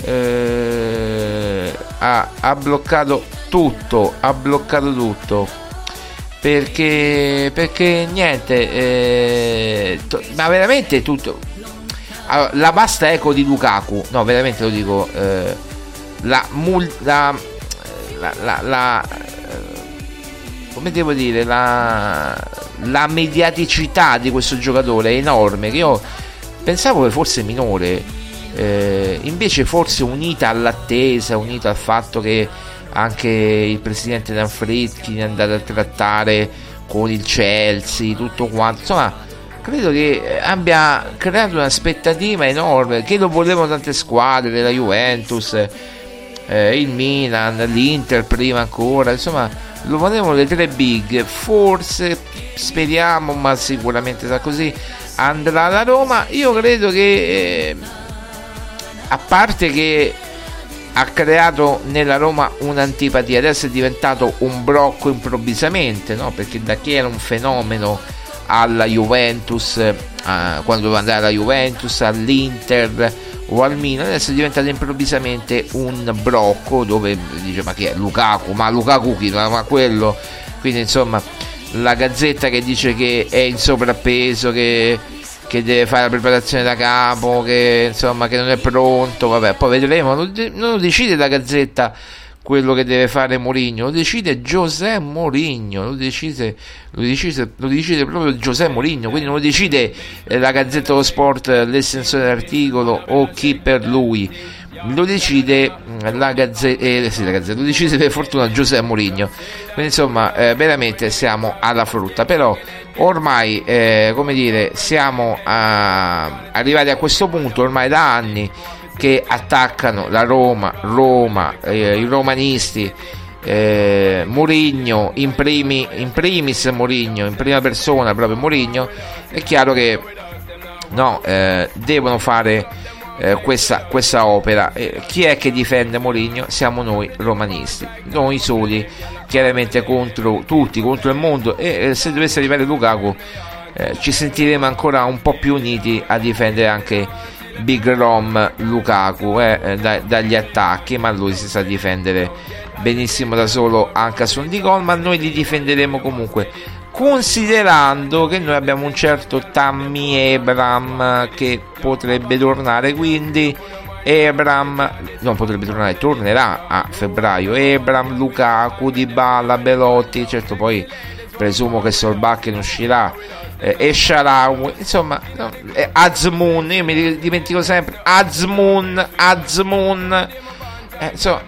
eh, ha, ha bloccato tutto, ha bloccato tutto perché, perché niente, eh, to- ma veramente tutto. allora, la vasta eco di Lukaku, no, veramente lo dico, eh, la, mul- la, la, la, la come devo dire, la, la mediaticità di questo giocatore è enorme. Che io pensavo che fosse minore, eh, invece forse unita all'attesa, unita al fatto che anche il presidente Dan Fritkin è andato a trattare con il Chelsea, tutto quanto, insomma credo che abbia creato un'aspettativa enorme che lo volevano tante squadre, la Juventus, eh, il Milan, l'Inter prima ancora, insomma lo volevano le tre big, forse speriamo, ma sicuramente sarà così, andrà alla Roma. Io credo che, eh, a parte che ha creato nella Roma un'antipatia, adesso è diventato un brocco improvvisamente, no? perché da chi era un fenomeno alla Juventus, eh, quando doveva andare alla Juventus, all'Inter o al Milan, adesso è diventato improvvisamente un brocco dove dice ma chi è? Lukaku, ma Lukaku chi, ma, ma quello, quindi insomma la gazzetta che dice che è in sovrappeso, che, che deve fare la preparazione da capo, che insomma che non è pronto, vabbè, poi vedremo, non, lo decide la gazzetta quello che deve fare Mourinho, lo decide José Mourinho, lo decide, lo decide, lo decide proprio José Mourinho, quindi non lo decide eh, la Gazzetta dello Sport, l'estensione dell'articolo o chi per lui, lo decide mm, la Gazzetta, eh, sì, la Gazzetta lo decide per fortuna José Mourinho, quindi insomma eh, veramente siamo alla frutta, però ormai eh, come dire siamo a, arrivati a questo punto ormai da anni che attaccano la Roma, Roma, eh, i romanisti, eh, Murigno, in, primi, in primis Murigno, in prima persona proprio Murigno, è chiaro che no, eh, devono fare eh, questa, questa, opera. chi è che difende Mourinho? Siamo noi romanisti, noi soli, chiaramente contro tutti, contro il mondo e se dovesse arrivare Lukaku eh, ci sentiremo ancora un po' più uniti a difendere anche Big Rom Lukaku eh, eh, da, dagli attacchi, ma lui si sa difendere benissimo da solo anche a suon di gol, ma noi li difenderemo comunque considerando che noi abbiamo un certo Tammy Ebram che potrebbe tornare, quindi Ebram non potrebbe tornare, tornerà a febbraio. Ebram, Lukaku, Dybala, Belotti, certo poi presumo che Solbakken uscirà eh, e Sharawi, insomma, no, eh, Azmoon, io mi dimentico sempre, Azmoon, Azmoon, eh, insomma,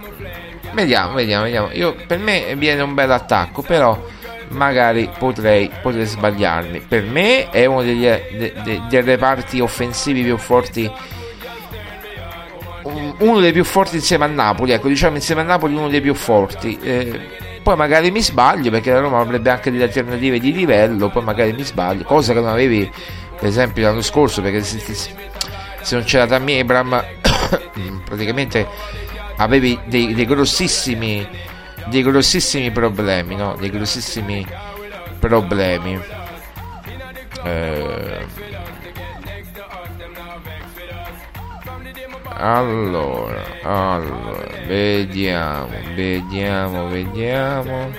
vediamo, vediamo, vediamo. Io, per me viene un bel attacco, però magari potrei, potrei sbagliarmi. Per me è uno degli, de, de, dei reparti offensivi più forti uno dei più forti insieme a Napoli, ecco, diciamo insieme a Napoli uno dei più forti. Eh, poi magari mi sbaglio perché la Roma avrebbe anche delle alternative di livello, poi magari mi sbaglio, cosa che non avevi per esempio l'anno scorso perché se, se non c'era Tammy Abram <coughs> praticamente avevi dei, dei, grossissimi dei grossissimi problemi, no? Dei grossissimi problemi. Eh, allora, allora, vediamo, vediamo, vediamo.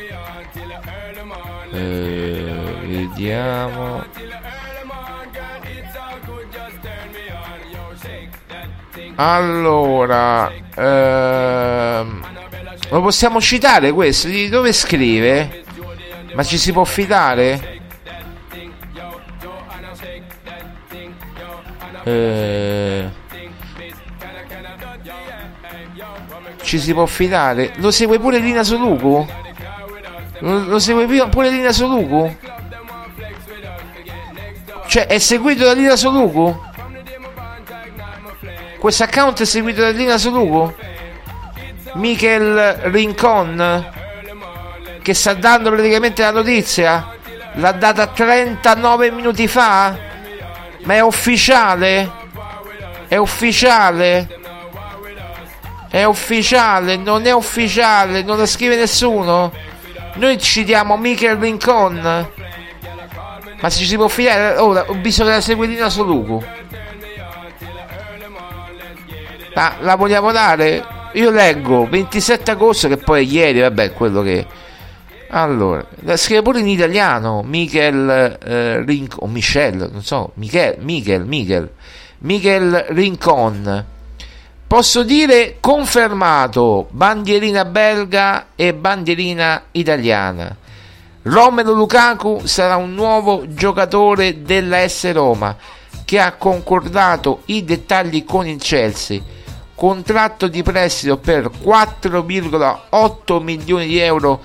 Eh, vediamo. Allora, ehm, lo possiamo citare questo? Di dove scrive? Ma ci si può fidare? Eh, ci si può fidare? Lo segue pure Lina Soluku? Lo, lo segue pure Lina Soluku? Cioè è seguito da Lina Soluku? Questo account è seguito da Lina Soluku? Michael Rincon? Che sta dando praticamente la notizia? L'ha data 39 minuti fa? Ma è ufficiale? È ufficiale? È ufficiale? Non è ufficiale? Non la scrive nessuno? Noi ci diamo Michael Rincon? Ma se ci si può fidare? Ora ho bisogno della seguitina su Luco. Ma la vogliamo dare? Io leggo 27 agosto, che poi è ieri, vabbè, quello che. Allora, la scrive pure in italiano, Michael eh, Rincon, o Michel, non so, Michel, Michel, Michel, Michel Rincon. Posso dire confermato bandierina belga e bandierina italiana. Romero Lukaku sarà un nuovo giocatore della S Roma che ha concordato i dettagli con il Chelsea. Contratto di prestito per 4,8 milioni di euro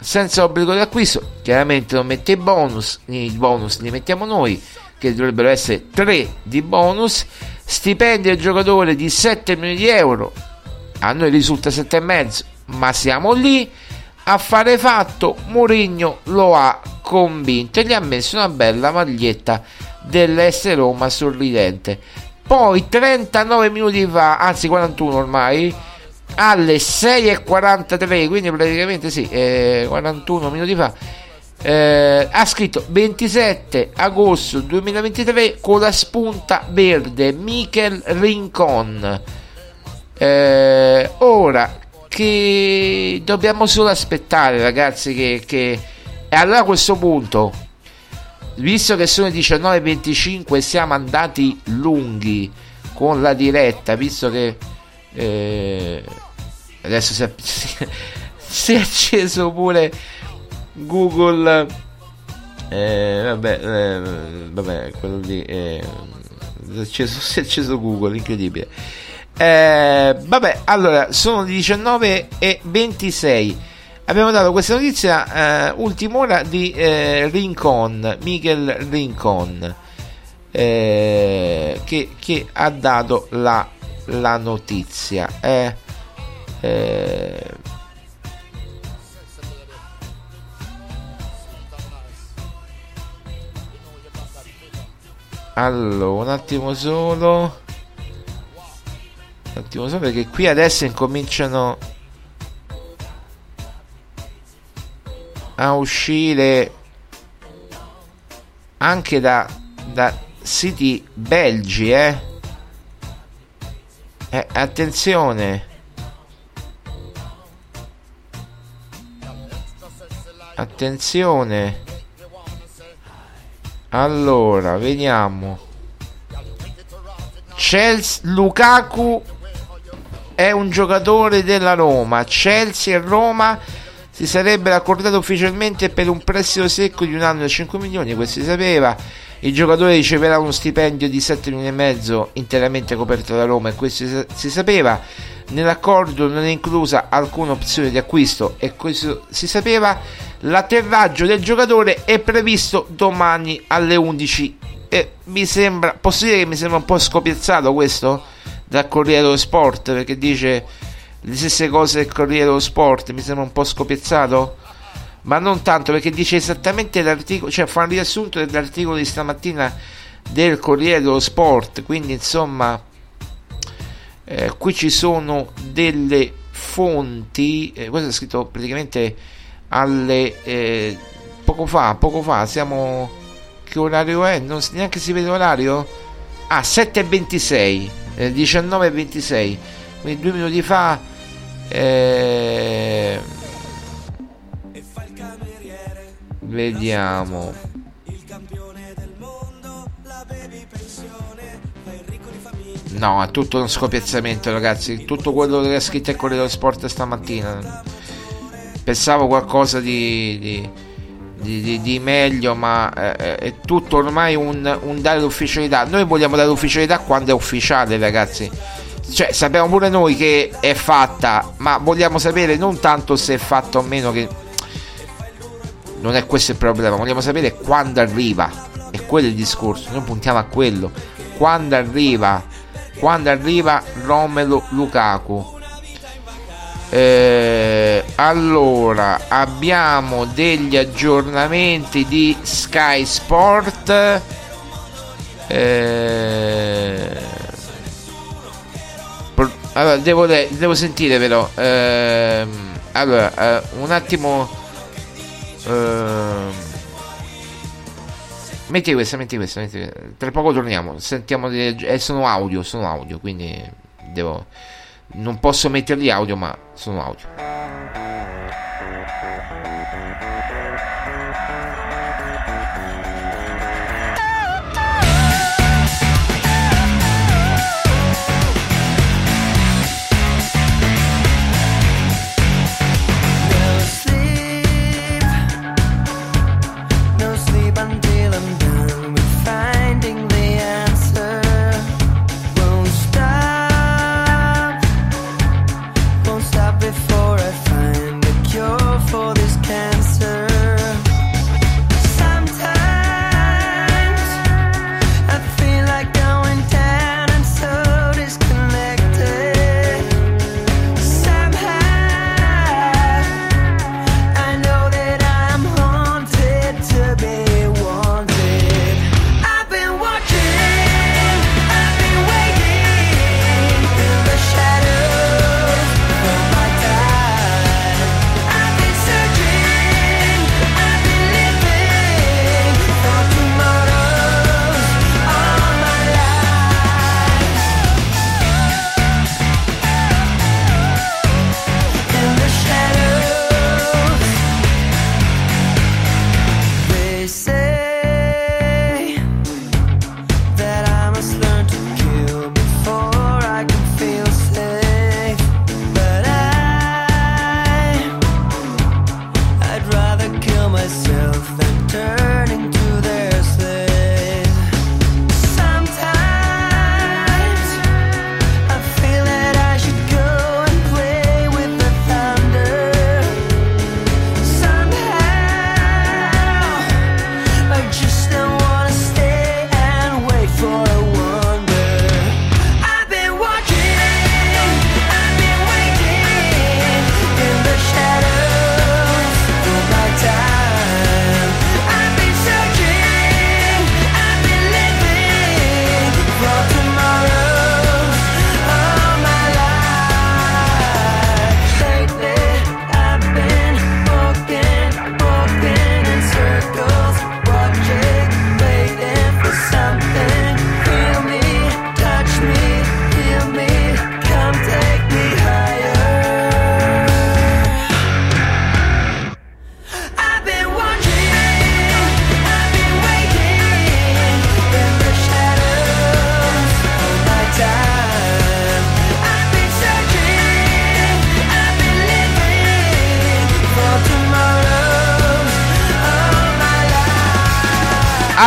senza obbligo di acquisto. Chiaramente non mette i bonus, i bonus li mettiamo noi, che dovrebbero essere 3 di bonus. Stipendio del giocatore di 7 milioni di euro. A noi risulta 7,5, ma siamo lì affare fatto, Mourinho lo ha convinto e gli ha messo una bella maglietta dell'S Roma sorridente. Poi 39 minuti fa, anzi 41 ormai, alle 6.43, quindi praticamente sì, eh, 41 minuti fa, eh, ha scritto 27 agosto 2023 con la spunta verde Michel Rincon. Eh, ora che dobbiamo solo aspettare, ragazzi. Che, che... E allora a questo punto, visto che sono le 19.25 siamo andati lunghi con la diretta, visto che eh, adesso si è, <laughs> si è, acceso pure Google. Eh, vabbè, eh, vabbè, quello lì. Eh, è acceso, <laughs> si è acceso Google, incredibile. Eh, vabbè, allora sono le 19 e 26. Abbiamo dato questa notizia, eh, ultima ora di eh, Rincon, Miguel Rincon, eh, che, che, ha dato la, la notizia. Eh, allora, un attimo solo. Un attimo solo perché qui adesso incominciano a uscire anche da, da siti belgi eh? eh attenzione. Attenzione allora vediamo Chelsea Lukaku è un giocatore della Roma. Chelsea e Roma si sarebbero accordati ufficialmente per un prestito secco di un anno da 5 milioni, questo si sapeva. Il giocatore riceverà uno stipendio di 7 milioni e mezzo interamente coperto da Roma e questo si sapeva. Nell'accordo non è inclusa alcuna opzione di acquisto e questo si sapeva. L'atterraggio del giocatore è previsto domani alle 11 e mi sembra, posso dire che mi sembra un po' scopiazzato questo? dal Corriere dello Sport perché dice le stesse cose del Corriere dello Sport, mi sembra un po' scopiazzato. Ma non tanto perché dice esattamente l'articolo, cioè fa un riassunto dell'articolo di stamattina del Corriere dello Sport. Quindi insomma, eh, qui ci sono delle fonti. Eh, questo è scritto praticamente alle eh, poco fa. Poco fa siamo. Che orario è? Non neanche si vede l'orario? Ah, 7.26 eh, 19.26 quindi due minuti fa eh, vediamo no è tutto uno scopiazzamento ragazzi tutto quello che ha scritto il Corriere dello Sport stamattina pensavo qualcosa di, di di, di, meglio, ma eh, è tutto ormai un, un dare l'ufficialità. Noi vogliamo dare l'ufficialità quando è ufficiale, ragazzi. Cioè, sappiamo pure noi che è fatta, ma vogliamo sapere non tanto se è fatta o meno, che non è questo il problema, vogliamo sapere quando arriva. E quello è il discorso, noi puntiamo a quello. Quando arriva, quando arriva Romelu Lukaku eh, allora abbiamo degli aggiornamenti di Sky Sport. Eh, allora, devo, devo, sentire però eh, allora un attimo eh, metti questa metti questa, metti questa tra poco torniamo sentiamo eh, sono audio sono audio quindi devo non posso metterli audio, ma sono audio.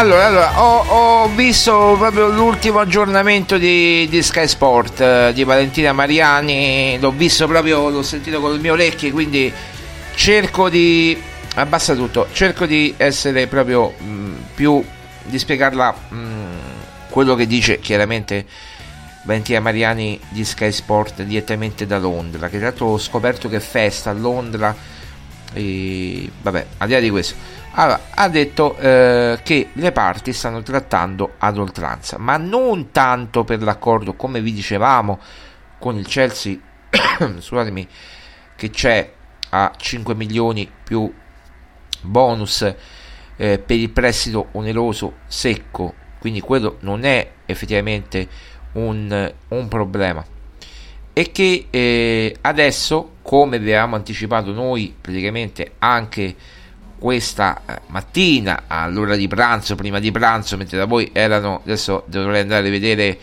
Allora, allora ho, ho visto proprio l'ultimo aggiornamento di, di Sky Sport eh, di Valentina Mariani, l'ho visto proprio, l'ho sentito con le mie orecchie, quindi cerco di... abbassa tutto, cerco di essere proprio mh, più... di spiegarla mh, quello che dice chiaramente Valentina Mariani di Sky Sport direttamente da Londra, che tra l'altro ho scoperto che festa a Londra e vabbè, al di là di questo. Allora, ha detto eh, che le parti stanno trattando ad oltranza, ma non tanto per l'accordo, come vi dicevamo, con il Chelsea, <coughs> scusatemi, che c'è a 5 milioni più bonus eh, per il prestito oneroso secco, quindi quello non è effettivamente un, un problema. E che eh, adesso, come vi avevamo anticipato noi, praticamente anche questa eh, mattina all'ora di pranzo, prima di pranzo, mentre da voi erano, adesso dovrei andare a vedere,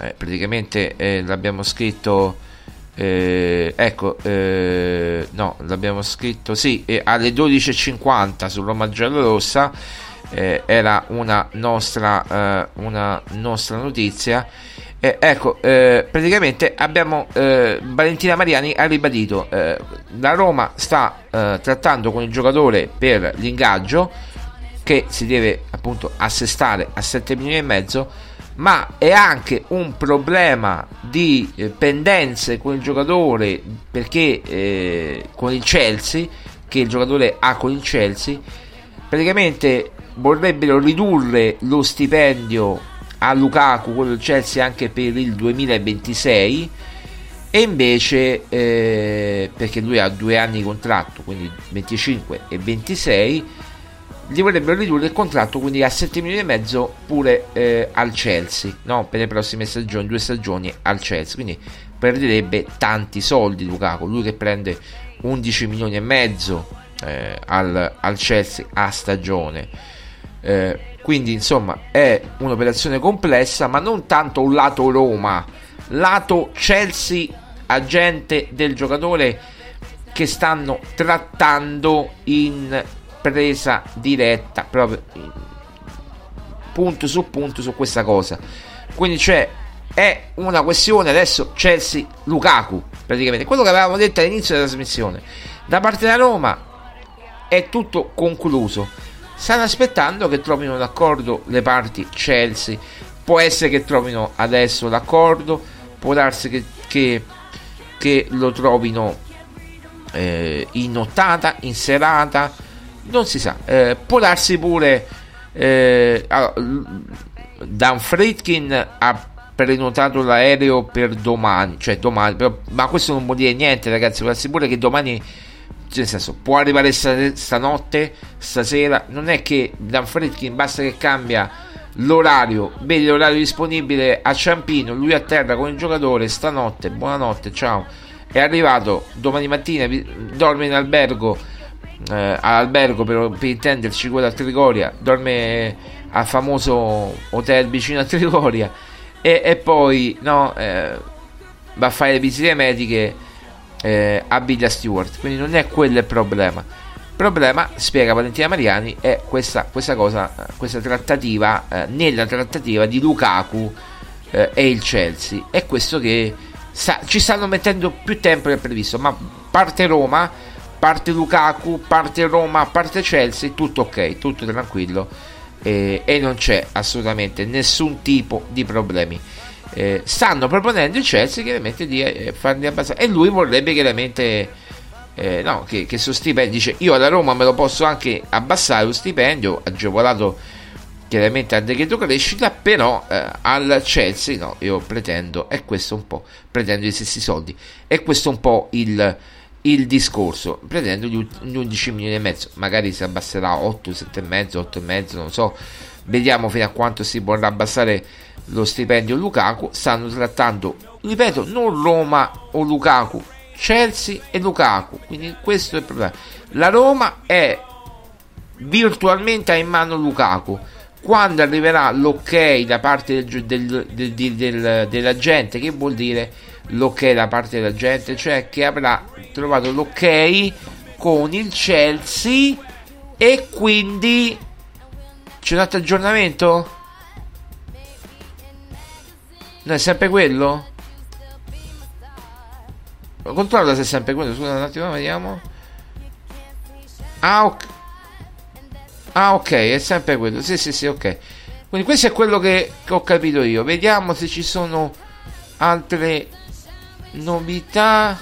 eh, praticamente eh, l'abbiamo scritto, eh, ecco, eh, no, l'abbiamo scritto, sì, alle 12.50 su Roma Giallorossa, eh, era una nostra, una nostra notizia. Eh, ecco, eh, praticamente abbiamo eh, Valentina Mariani ha ribadito eh, la Roma sta eh, trattando con il giocatore per l'ingaggio che si deve appunto assestare a 7 milioni e mezzo ma è anche un problema di eh, pendenze con il giocatore perché con il Chelsea che il giocatore ha con il Chelsea. Praticamente vorrebbero ridurre lo stipendio a Lukaku, quello del Chelsea, anche per il 2026 e invece eh, perché lui ha due anni di contratto, quindi 25 e 26 gli vorrebbero ridurre il contratto quindi a 7 milioni e mezzo pure eh, al Chelsea no? per le prossime stagioni, due stagioni al Chelsea quindi perderebbe tanti soldi Lukaku, lui che prende 11 milioni e mezzo eh, al, al Chelsea a stagione eh, quindi insomma è un'operazione complessa ma non tanto un lato Roma. Lato Chelsea agente del giocatore che stanno trattando in presa diretta proprio punto su punto su questa cosa. Quindi c'è è una questione adesso Chelsea Lukaku praticamente. Quello che avevamo detto all'inizio della trasmissione. Da parte della Roma è tutto concluso stanno aspettando che trovino l'accordo le parti Chelsea. Può essere che trovino adesso l'accordo può darsi che, che, che lo trovino eh, in nottata in serata non si sa. Eh, può darsi pure eh, Dan Fritkin ha prenotato l'aereo per domani cioè domani però, ma questo non vuol dire niente ragazzi può darsi pure che domani nel senso può arrivare stanotte stasera non è che Dan Fritkin basta che cambia l'orario vedi l'orario disponibile a Ciampino lui a terra con il giocatore stanotte buonanotte ciao. È arrivato domani mattina dorme in albergo eh, all'albergo per, per intenderci quello a Trigoria dorme al famoso hotel vicino a Trigoria e, e poi no, eh, va a fare le visite mediche eh, a Villa Stewart quindi non è quello il problema il problema, spiega Valentina Mariani, è questa, questa cosa, questa trattativa, eh, nella trattativa di Lukaku eh, e il Chelsea. È questo che sta, ci stanno mettendo più tempo del previsto, ma parte Roma, parte Lukaku, parte Roma, parte Chelsea, tutto ok, tutto tranquillo e non c'è assolutamente nessun tipo di problemi. Eh, stanno proponendo il Chelsea chiaramente di eh, farli abbassare. E lui vorrebbe chiaramente eh, no, che, che suo stipendio dice io alla Roma me lo posso anche abbassare lo stipendio agevolato chiaramente al decreto crescita però eh, al Chelsea no io pretendo e questo un po' pretendo gli stessi soldi. E questo un po' il, il discorso. Pretendo gli, gli 11 milioni e mezzo. Magari si abbasserà 8 7 e mezzo 8 e mezzo non so. Vediamo fino a quanto si vorrà abbassare lo stipendio Lukaku stanno trattando ripeto non Roma o Lukaku Chelsea e Lukaku. Quindi questo è il problema. La Roma è virtualmente in mano Lukaku. Quando arriverà l'ok da parte del, del, del, della gente, che vuol dire l'ok da parte della gente? Cioè che avrà trovato l'ok con il Chelsea e quindi c'è un altro aggiornamento? No, è sempre quello? Controlla se è sempre quello. Scusa un attimo, vediamo. Ah, ok. Ah, ok, è sempre quello. Sì, sì, sì, ok. Quindi questo è quello che, che ho capito io. Vediamo se ci sono altre novità.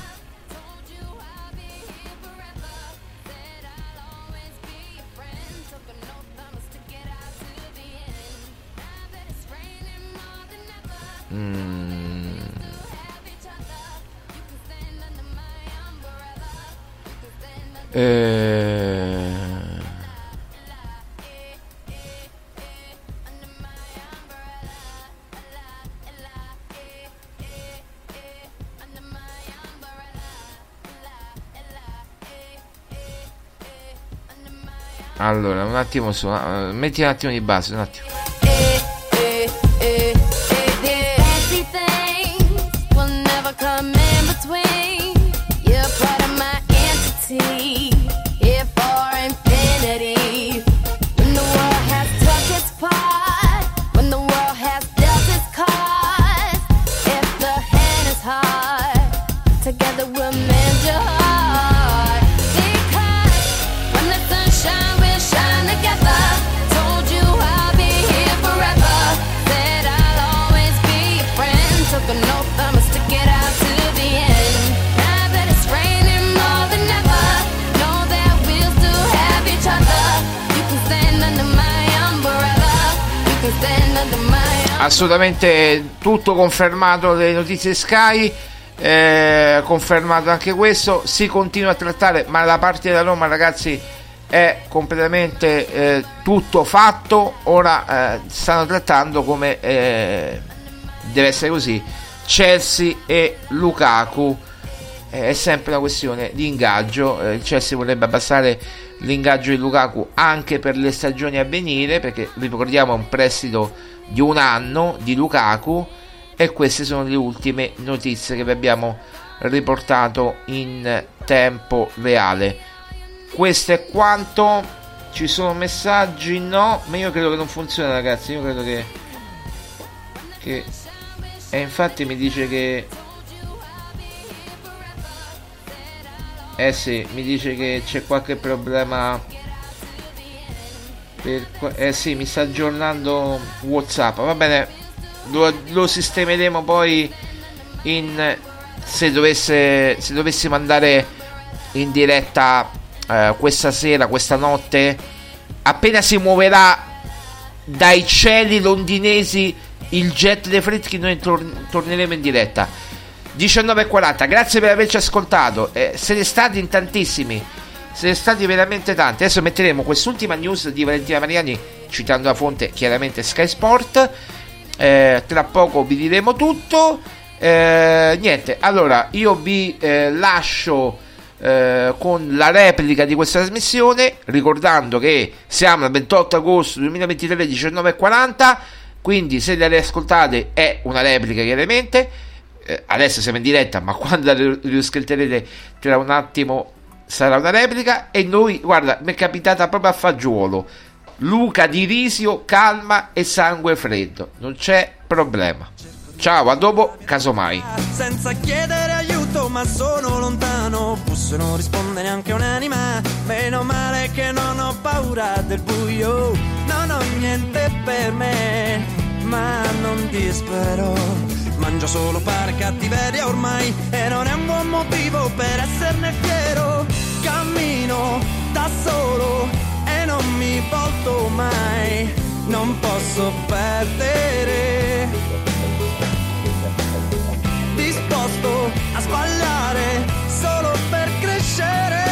Mm. Eh... Allora, un attimo su, uh, metti un attimo di base, un attimo. I'm between. You're part of my entity. Assolutamente tutto confermato le notizie Sky eh, confermato anche questo. Si continua a trattare ma la parte della Roma ragazzi è completamente eh, tutto fatto. Ora eh, stanno trattando come eh, deve essere così Chelsea e Lukaku. Eh, è sempre una questione di ingaggio. Eh, il Chelsea vorrebbe abbassare l'ingaggio di Lukaku anche per le stagioni a venire perché ricordiamo è un prestito di un anno di Lukaku e queste sono le ultime notizie che vi abbiamo riportato in tempo reale. Questo è quanto. Ci sono messaggi? No, ma io credo che non funziona, ragazzi. Io credo che. che e infatti mi dice che. Eh sì, mi dice che c'è qualche problema per, eh sì, mi sta aggiornando WhatsApp. Va bene, lo, lo sistemeremo poi in se dovesse se dovessimo andare in diretta eh, questa sera, questa notte, appena si muoverà dai cieli londinesi il jet dei Fritchi, noi tor- torneremo in diretta. 19.40, grazie per averci ascoltato. Eh, siete stati in tantissimi, siete stati veramente tanti. Adesso metteremo quest'ultima news di Valentina Mariani, citando la fonte chiaramente Sky Sport. Eh, tra poco vi diremo tutto. Eh, niente, allora io vi eh, lascio eh, con la replica di questa trasmissione, ricordando che siamo al 28 agosto 2023 19.40, quindi se le riascoltate è una replica chiaramente, eh, adesso siamo in diretta, ma <laughs> quando la riascolterete tra un attimo sarà una replica e noi, guarda, mi è capitata proprio a fagiolo. Luca di Risio, calma e sangue freddo, non c'è problema. Ciao, a dopo, casomai. Senza chiedere aiuto, ma sono lontano. Busso non risponde neanche un'anima. Meno male che non ho paura del buio. Non ho niente per me, ma non dispero. Mangio solo fare cattiveria ormai e non è un buon motivo per esserne fiero. Cammino da solo e non mi volto mai. Non posso perdere disposto a sbagliare solo per crescere,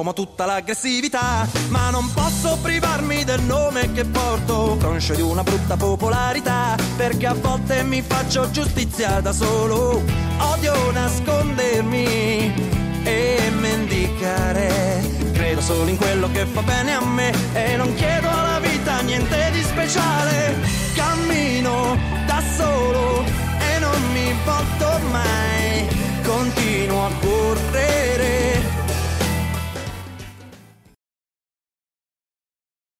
Roma tutta l'aggressività, ma non posso privarmi del nome che porto, conscio di una brutta popolarità, perché a volte mi faccio giustizia da solo, odio nascondermi e mendicare. Credo solo in quello che fa bene a me e non chiedo alla vita niente di speciale. Cammino da solo e non mi volto mai, continuo a correre